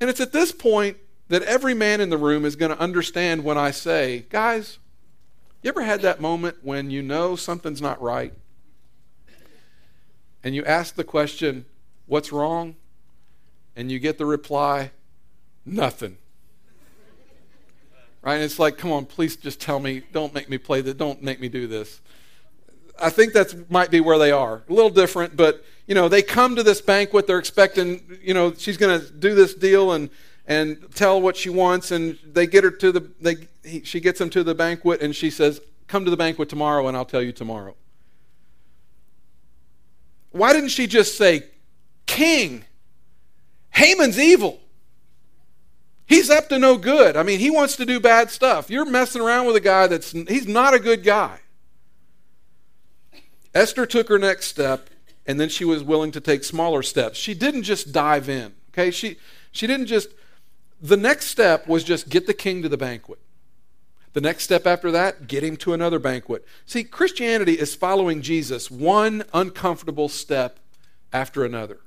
And it's at this point that every man in the room is going to understand when I say, guys, you ever had that moment when you know something's not right? And you ask the question, what's wrong? And you get the reply, nothing. Right? And it's like, come on, please just tell me, don't make me play this, don't make me do this. I think that might be where they are. A little different, but you know, they come to this banquet, they're expecting, you know, she's going to do this deal and and tell what she wants and they get her to the they he, she gets them to the banquet and she says, "Come to the banquet tomorrow and I'll tell you tomorrow." Why didn't she just say, "King, Haman's evil. He's up to no good. I mean, he wants to do bad stuff. You're messing around with a guy that's he's not a good guy." Esther took her next step, and then she was willing to take smaller steps. She didn't just dive in. Okay, she she didn't just. The next step was just get the king to the banquet. The next step after that, get him to another banquet. See, Christianity is following Jesus one uncomfortable step after another.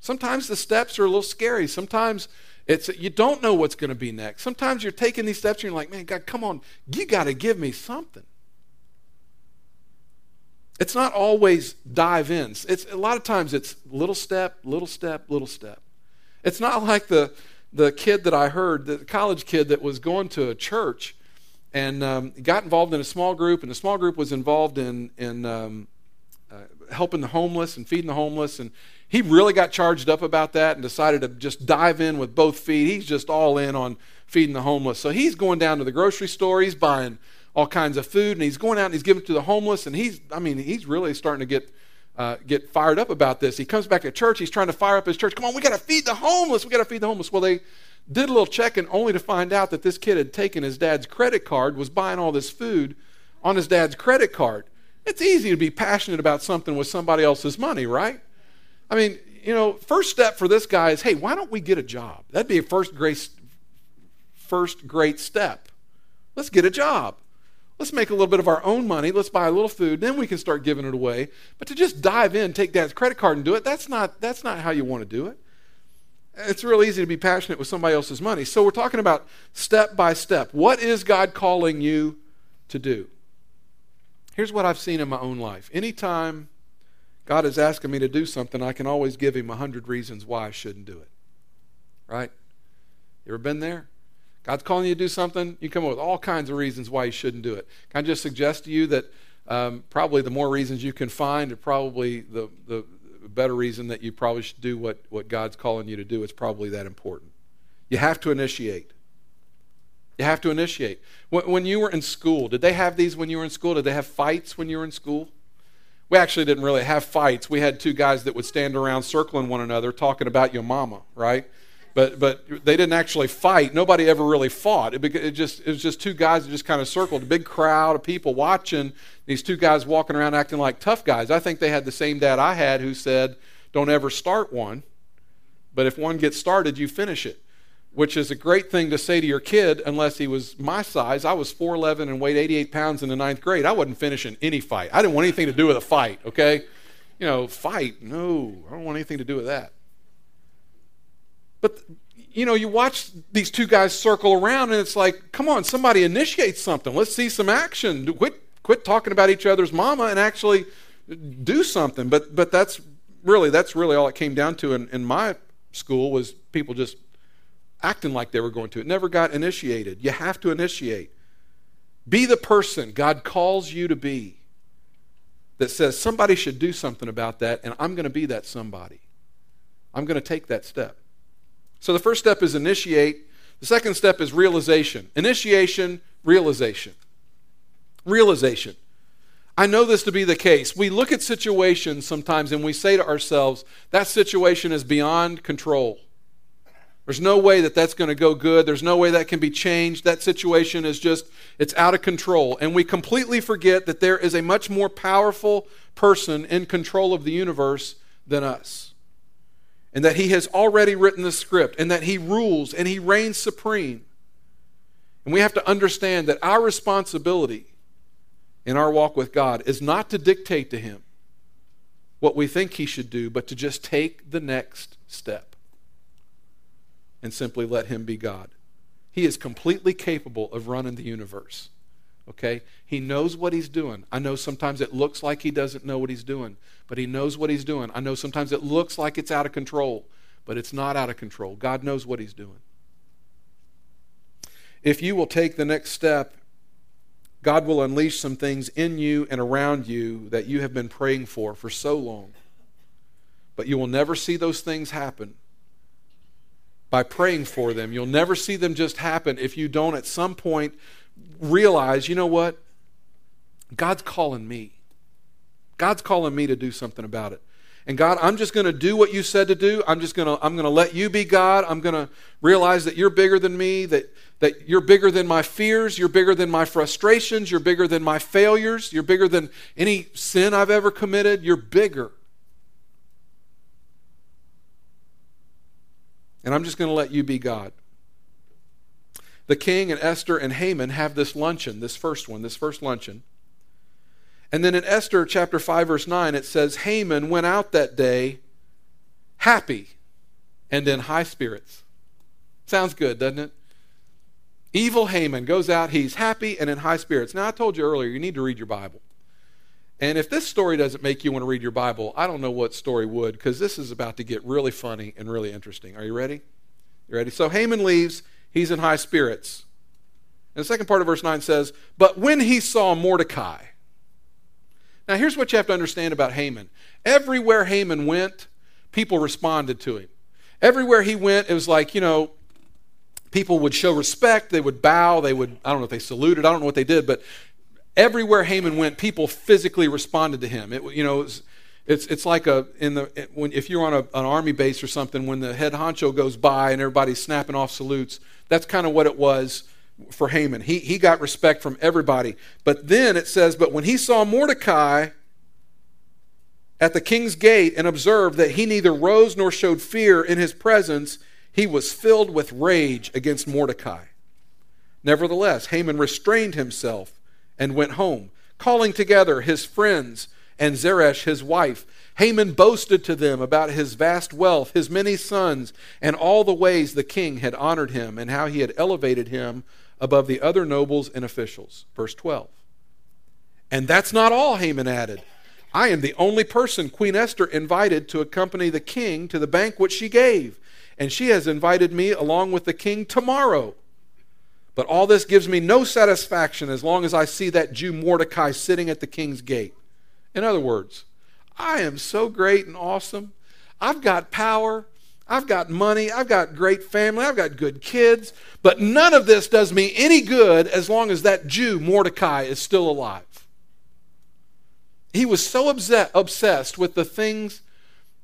Sometimes the steps are a little scary. Sometimes it's you don't know what's going to be next. Sometimes you're taking these steps and you're like, man, God, come on, you got to give me something. It's not always dive in. It's a lot of times it's little step, little step, little step. It's not like the the kid that I heard, the college kid that was going to a church and um, got involved in a small group, and the small group was involved in in um, helping the homeless and feeding the homeless, and he really got charged up about that and decided to just dive in with both feet. He's just all in on feeding the homeless. So he's going down to the grocery store. He's buying all kinds of food, and he's going out and he's giving it to the homeless. And he's, I mean, he's really starting to get uh, get fired up about this. He comes back to church. He's trying to fire up his church. Come on, we got to feed the homeless. We got to feed the homeless. Well, they did a little checking only to find out that this kid had taken his dad's credit card, was buying all this food on his dad's credit card. It's easy to be passionate about something with somebody else's money, right? I mean, you know, first step for this guy is, hey, why don't we get a job? That'd be a first great, first great step. Let's get a job. Let's make a little bit of our own money. Let's buy a little food. Then we can start giving it away. But to just dive in, take dad's credit card and do it, that's not, that's not how you want to do it. It's real easy to be passionate with somebody else's money. So we're talking about step by step. What is God calling you to do? Here's what I've seen in my own life. Anytime God is asking me to do something, I can always give him a hundred reasons why I shouldn't do it. Right? You ever been there? God's calling you to do something, you come up with all kinds of reasons why you shouldn't do it. Can I just suggest to you that um, probably the more reasons you can find, probably the, the better reason that you probably should do what, what God's calling you to do. It's probably that important. You have to initiate. You have to initiate. When, you were in school, did they have these when you were in school? Did they have fights when you were in school? We actually didn't really have fights. We had two guys that would stand around circling one another talking about your mama, right? but but they didn't actually fight. Nobody ever really fought. It, it, just it was just two guys that just kind of circled a big crowd of people watching these two guys walking around acting like tough guys. I think they had the same dad I had who said, "Don't ever start one, but if one gets started, you finish it." Which is a great thing to say to your kid, unless he was my size. I was 4'11 and weighed 88 pounds in the ninth grade. I wasn't finishing any fight. I didn't want anything to do with a fight, okay? You know, fight, no, I don't want anything to do with that. But you know, you watch these two guys circle around, and it's like, come on, somebody initiate something. Let's see some action. Quit, quit talking about each other's mama and actually do something. But, but that's really that's really all it came down to in, in my school was people just acting like they were going to. It never got initiated. You have to initiate. Be the person God calls you to be that says somebody should do something about that, and I'm going to be that somebody. I'm going to take that step. So the first step is initiate. The second step is realization. Initiation, realization. Realization. I know this to be the case. We look at situations sometimes and we say to ourselves, that situation is beyond control. There's no way that that's going to go good. There's no way that can be changed. That situation is just, it's out of control. And we completely forget that there is a much more powerful person in control of the universe than us. And that he has already written the script and that he rules and he reigns supreme. And we have to understand that our responsibility in our walk with God is not to dictate to him what we think he should do, but to just take the next step and simply let him be God. He is completely capable of running the universe. Okay? He knows what he's doing. I know sometimes it looks like he doesn't know what he's doing, but he knows what he's doing. I know sometimes it looks like it's out of control, but it's not out of control. God knows what he's doing. If you will take the next step, God will unleash some things in you and around you that you have been praying for for so long. But you will never see those things happen by praying for them. You'll never see them just happen if you don't at some point realize, you know what? God's calling me. God's calling me to do something about it. And God, I'm just going to do what you said to do. I'm just going to I'm going to let you be God. I'm going to realize that you're bigger than me, that that you're bigger than my fears, you're bigger than my frustrations, you're bigger than my failures, you're bigger than any sin I've ever committed. You're bigger. And I'm just going to let you be God. The king and Esther and Haman have this luncheon, this first one, this first luncheon. And then in Esther chapter 5, verse 9, it says, Haman went out that day happy and in high spirits. Sounds good, doesn't it? Evil Haman goes out, he's happy and in high spirits. Now, I told you earlier, you need to read your Bible. And if this story doesn't make you want to read your Bible, I don't know what story would, because this is about to get really funny and really interesting. Are you ready? You ready? So Haman leaves, he's in high spirits. And the second part of verse 9 says, But when he saw Mordecai, now, here's what you have to understand about Haman. Everywhere Haman went, people responded to him. Everywhere he went, it was like, you know, people would show respect, they would bow, they would, I don't know if they saluted, I don't know what they did, but everywhere Haman went, people physically responded to him. It, you know, it was, it's, it's like a in the when if you're on a, an army base or something, when the head honcho goes by and everybody's snapping off salutes, that's kind of what it was for Haman. He, he got respect from everybody. But then it says, But when he saw Mordecai at the king's gate and observed that he neither rose nor showed fear in his presence, he was filled with rage against Mordecai. Nevertheless, Haman restrained himself and went home, calling together his friends and Zeresh his wife. Haman boasted to them about his vast wealth, his many sons, and all the ways the king had honored him, and how he had elevated him above the other nobles and officials. Verse 12. And that's not all, Haman added. I am the only person Queen Esther invited to accompany the king to the banquet she gave, and she has invited me along with the king tomorrow. But all this gives me no satisfaction as long as I see that Jew Mordecai sitting at the king's gate. In other words, I am so great and awesome. I've got power. I've got money, I've got great family, I've got good kids, but none of this does me any good as long as that Jew, Mordecai, is still alive. He was so obsessed with the things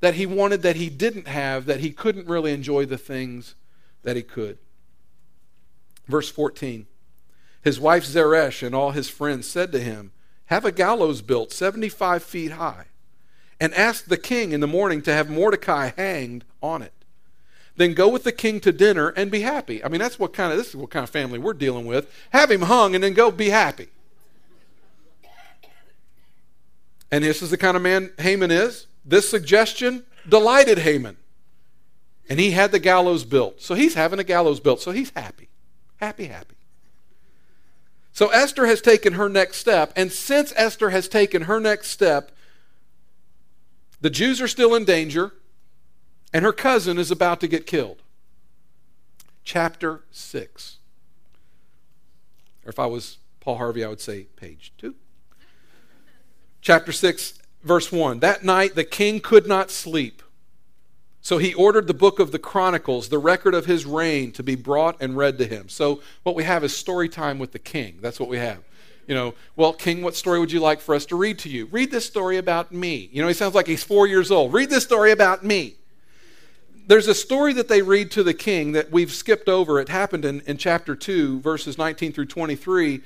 that he wanted that he didn't have that he couldn't really enjoy the things that he could. Verse 14 His wife Zeresh and all his friends said to him, Have a gallows built 75 feet high, and ask the king in the morning to have Mordecai hanged on it then go with the king to dinner and be happy. I mean, that's what kind of this is what kind of family we're dealing with. Have him hung and then go be happy. And this is the kind of man Haman is. This suggestion delighted Haman. And he had the gallows built. So he's having a gallows built. So he's happy. Happy, happy. So Esther has taken her next step. And since Esther has taken her next step, the Jews are still in danger and her cousin is about to get killed. Chapter 6. Or if I was Paul Harvey, I would say page 2. Chapter 6, verse 1. That night the king could not sleep. So he ordered the book of the Chronicles, the record of his reign, to be brought and read to him. So what we have is story time with the king. That's what we have. You know, well, King, what story would you like for us to read to you? Read this story about me. You know, he sounds like he's four years old. Read this story about me. There's a story that they read to the king that we've skipped over. It happened in, in chapter 2, verses 19 through 23,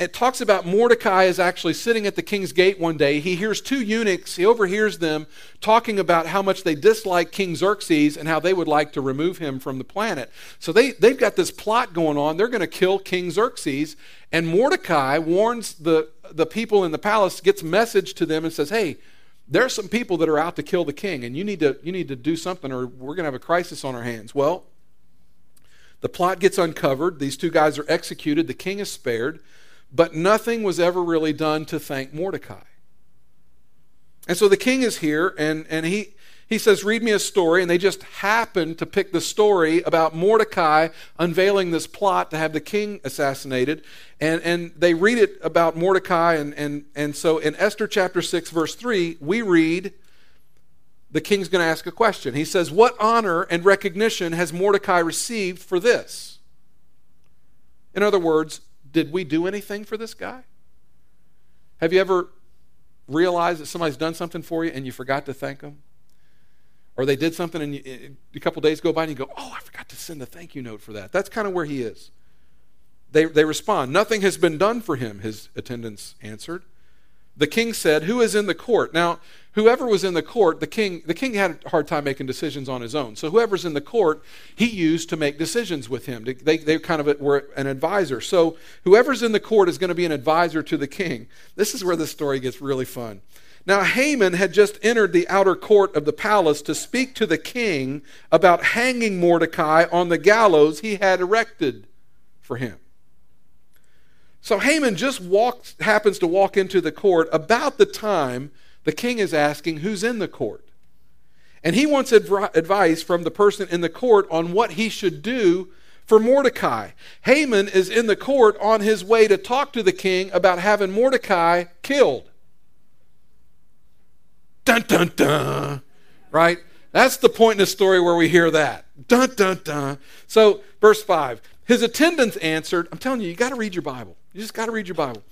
it talks about Mordecai is actually sitting at the king's gate one day. He hears two eunuchs, he overhears them talking about how much they dislike King Xerxes and how they would like to remove him from the planet. So they, they've got this plot going on. They're going to kill King Xerxes. And Mordecai warns the, the people in the palace, gets message to them and says, Hey, there are some people that are out to kill the king, and you need to, you need to do something or we're going to have a crisis on our hands. Well, the plot gets uncovered. These two guys are executed. The king is spared. But nothing was ever really done to thank Mordecai. And so the king is here, and, and he, he says, Read me a story. And they just happen to pick the story about Mordecai unveiling this plot to have the king assassinated. And, and they read it about Mordecai. And, and, and so in Esther chapter 6, verse 3, we read the king's going to ask a question. He says, What honor and recognition has Mordecai received for this? In other words, did we do anything for this guy? Have you ever realized that somebody's done something for you and you forgot to thank them? Or they did something and you, a couple days go by and you go, oh, I forgot to send a thank you note for that. That's kind of where he is. They, they respond, Nothing has been done for him, his attendants answered. The king said, Who is in the court? Now, whoever was in the court, the king, the king had a hard time making decisions on his own. So whoever's in the court, he used to make decisions with him. They, they kind of were an advisor. So whoever's in the court is going to be an advisor to the king. This is where the story gets really fun. Now, Haman had just entered the outer court of the palace to speak to the king about hanging Mordecai on the gallows he had erected for him. So Haman just walks, happens to walk into the court about the time the king is asking who's in the court. And he wants advice from the person in the court on what he should do for Mordecai. Haman is in the court on his way to talk to the king about having Mordecai killed. Dun dun dun. Right? That's the point in the story where we hear that. Dun dun dun. So, verse 5. His attendants answered, I'm telling you, you got to read your Bible. You just got to read your Bible.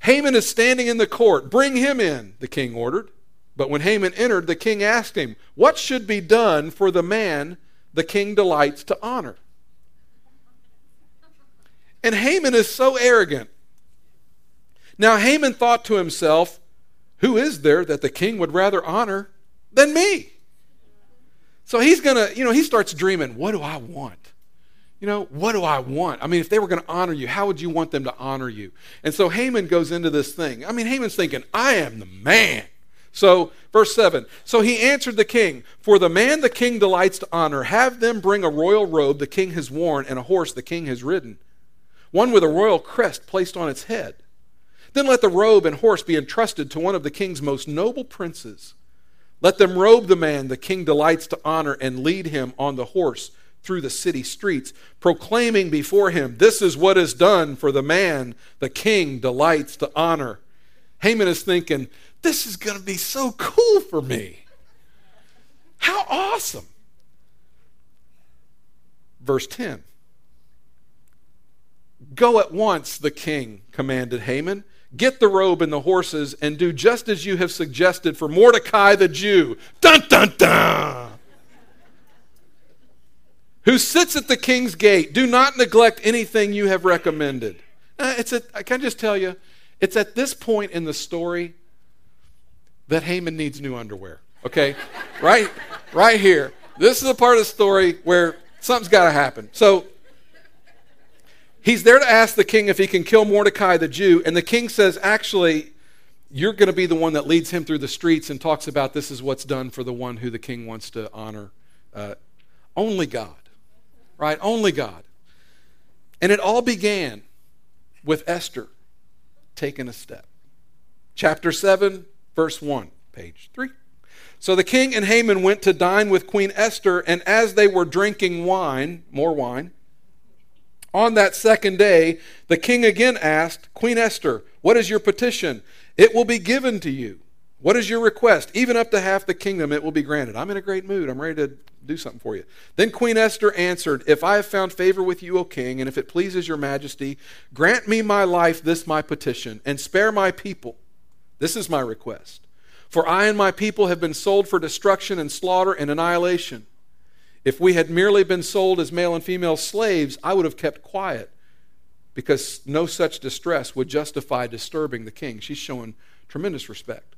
Haman is standing in the court. Bring him in, the king ordered. But when Haman entered, the king asked him, What should be done for the man the king delights to honor? And Haman is so arrogant. Now, Haman thought to himself, Who is there that the king would rather honor than me? So he's going to, you know, he starts dreaming, What do I want? You know, what do I want? I mean, if they were going to honor you, how would you want them to honor you? And so Haman goes into this thing. I mean, Haman's thinking, I am the man. So, verse 7 So he answered the king, For the man the king delights to honor, have them bring a royal robe the king has worn and a horse the king has ridden, one with a royal crest placed on its head. Then let the robe and horse be entrusted to one of the king's most noble princes. Let them robe the man the king delights to honor and lead him on the horse through the city streets, proclaiming before him, This is what is done for the man the king delights to honor. Haman is thinking, This is going to be so cool for me. How awesome. Verse 10 Go at once, the king commanded Haman. Get the robe and the horses and do just as you have suggested for Mordecai the Jew. Dun, dun, dun who sits at the king's gate. Do not neglect anything you have recommended. Uh, it's a, I can just tell you, it's at this point in the story that Haman needs new underwear. Okay? right? Right here. This is a part of the story where something's got to happen. So he's there to ask the king if he can kill Mordecai the Jew, and the king says, actually, you're going to be the one that leads him through the streets and talks about this is what's done for the one who the king wants to honor. Uh, only God right? Only God. And it all began with Esther taking a step. Chapter 7, verse 1, page 3. So the king and Haman went to dine with Queen Esther, and as they were drinking wine, more wine, on that second day, the king again asked, Queen Esther, what is your petition? It will be given to you. What is your request? Even up to half the kingdom, it will be granted. I'm in a great mood. I'm ready to do something for you. Then Queen Esther answered, If I have found favor with you, O king, and if it pleases your majesty, grant me my life, this my petition, and spare my people. This is my request. For I and my people have been sold for destruction and slaughter and annihilation. If we had merely been sold as male and female slaves, I would have kept quiet because no such distress would justify disturbing the king. She's showing tremendous respect.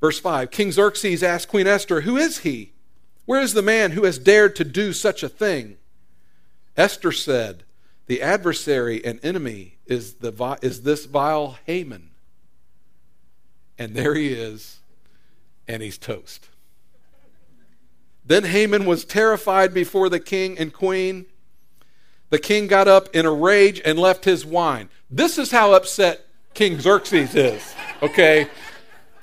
Verse 5 King Xerxes asked Queen Esther, Who is he? Where is the man who has dared to do such a thing? Esther said, The adversary and enemy is, the, is this vile Haman. And there he is, and he's toast. Then Haman was terrified before the king and queen. The king got up in a rage and left his wine. This is how upset King Xerxes is, okay?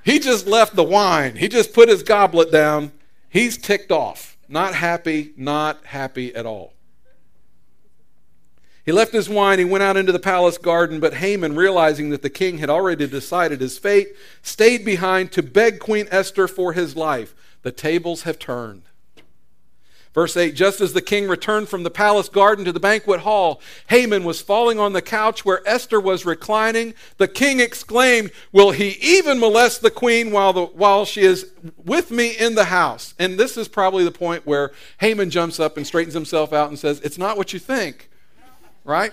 He just left the wine. He just put his goblet down. He's ticked off. Not happy, not happy at all. He left his wine, he went out into the palace garden, but Haman, realizing that the king had already decided his fate, stayed behind to beg Queen Esther for his life. The tables have turned. Verse 8 Just as the king returned from the palace garden to the banquet hall, Haman was falling on the couch where Esther was reclining. The king exclaimed, Will he even molest the queen while, the, while she is with me in the house? And this is probably the point where Haman jumps up and straightens himself out and says, It's not what you think, right?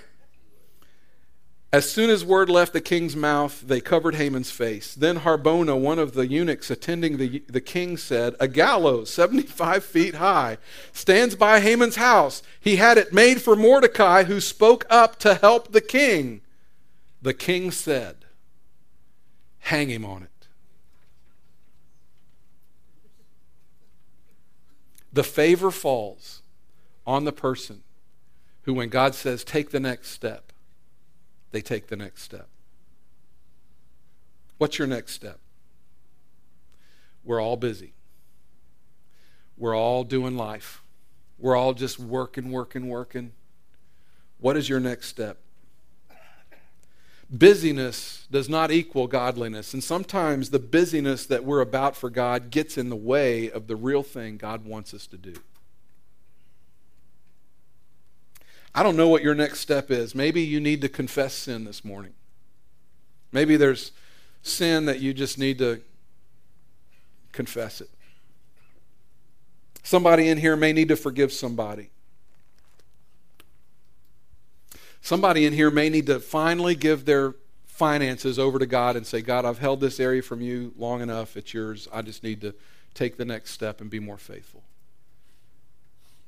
As soon as word left the king's mouth, they covered Haman's face. Then Harbona, one of the eunuchs attending the, the king, said, A gallows, 75 feet high, stands by Haman's house. He had it made for Mordecai, who spoke up to help the king. The king said, Hang him on it. The favor falls on the person who, when God says, Take the next step, they take the next step. What's your next step? We're all busy. We're all doing life. We're all just working, working, working. What is your next step? Busyness does not equal godliness. And sometimes the busyness that we're about for God gets in the way of the real thing God wants us to do. I don't know what your next step is. Maybe you need to confess sin this morning. Maybe there's sin that you just need to confess it. Somebody in here may need to forgive somebody. Somebody in here may need to finally give their finances over to God and say, God, I've held this area from you long enough. It's yours. I just need to take the next step and be more faithful.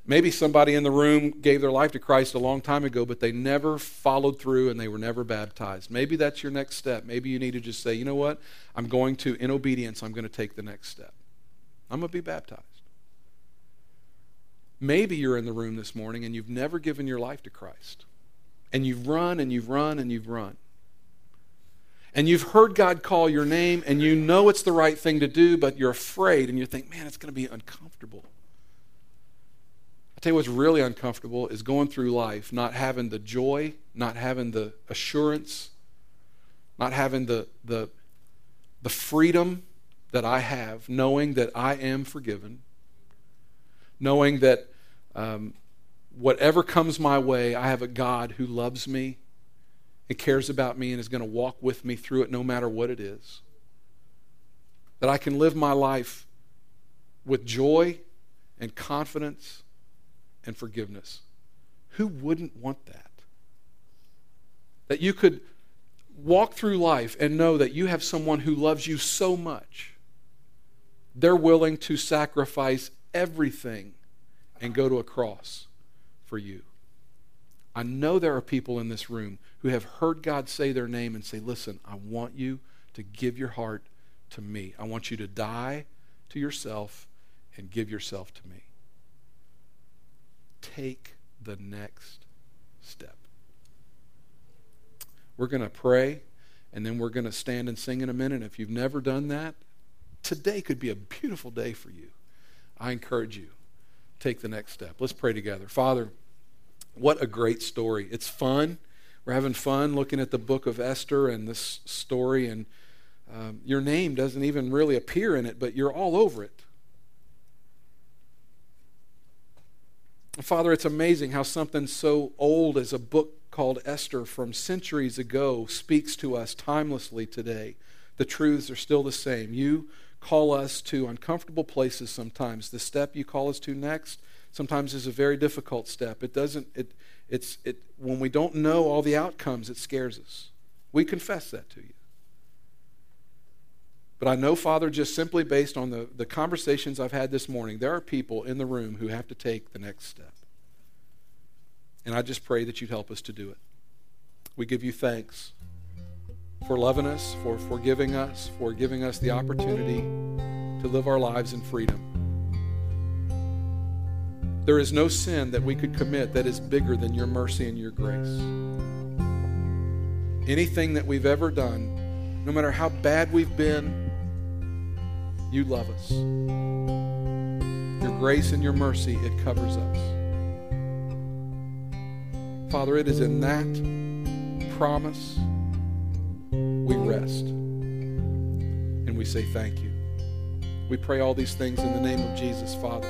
Maybe somebody in the room gave their life to Christ a long time ago, but they never followed through and they were never baptized. Maybe that's your next step. Maybe you need to just say, you know what? I'm going to, in obedience, I'm going to take the next step. I'm going to be baptized. Maybe you're in the room this morning and you've never given your life to Christ. And you've run and you've run and you've run. And you've heard God call your name and you know it's the right thing to do, but you're afraid and you think, man, it's going to be uncomfortable tell you what's really uncomfortable is going through life not having the joy, not having the assurance, not having the, the, the freedom that I have, knowing that I am forgiven, knowing that um, whatever comes my way, I have a God who loves me and cares about me and is going to walk with me through it no matter what it is. That I can live my life with joy and confidence and forgiveness. Who wouldn't want that? That you could walk through life and know that you have someone who loves you so much, they're willing to sacrifice everything and go to a cross for you. I know there are people in this room who have heard God say their name and say, Listen, I want you to give your heart to me. I want you to die to yourself and give yourself to me take the next step. We're going to pray, and then we're going to stand and sing in a minute. If you've never done that, today could be a beautiful day for you. I encourage you, take the next step. Let's pray together. Father, what a great story. It's fun. We're having fun looking at the book of Esther and this story, and um, your name doesn't even really appear in it, but you're all over it. Father, it's amazing how something so old as a book called Esther from centuries ago speaks to us timelessly today. The truths are still the same. You call us to uncomfortable places sometimes. The step you call us to next sometimes is a very difficult step. It doesn't it it's it when we don't know all the outcomes it scares us. We confess that to you. But I know, Father, just simply based on the, the conversations I've had this morning, there are people in the room who have to take the next step. And I just pray that you'd help us to do it. We give you thanks for loving us, for forgiving us, for giving us the opportunity to live our lives in freedom. There is no sin that we could commit that is bigger than your mercy and your grace. Anything that we've ever done, no matter how bad we've been, you love us. Your grace and your mercy, it covers us. Father, it is in that promise we rest. And we say thank you. We pray all these things in the name of Jesus, Father.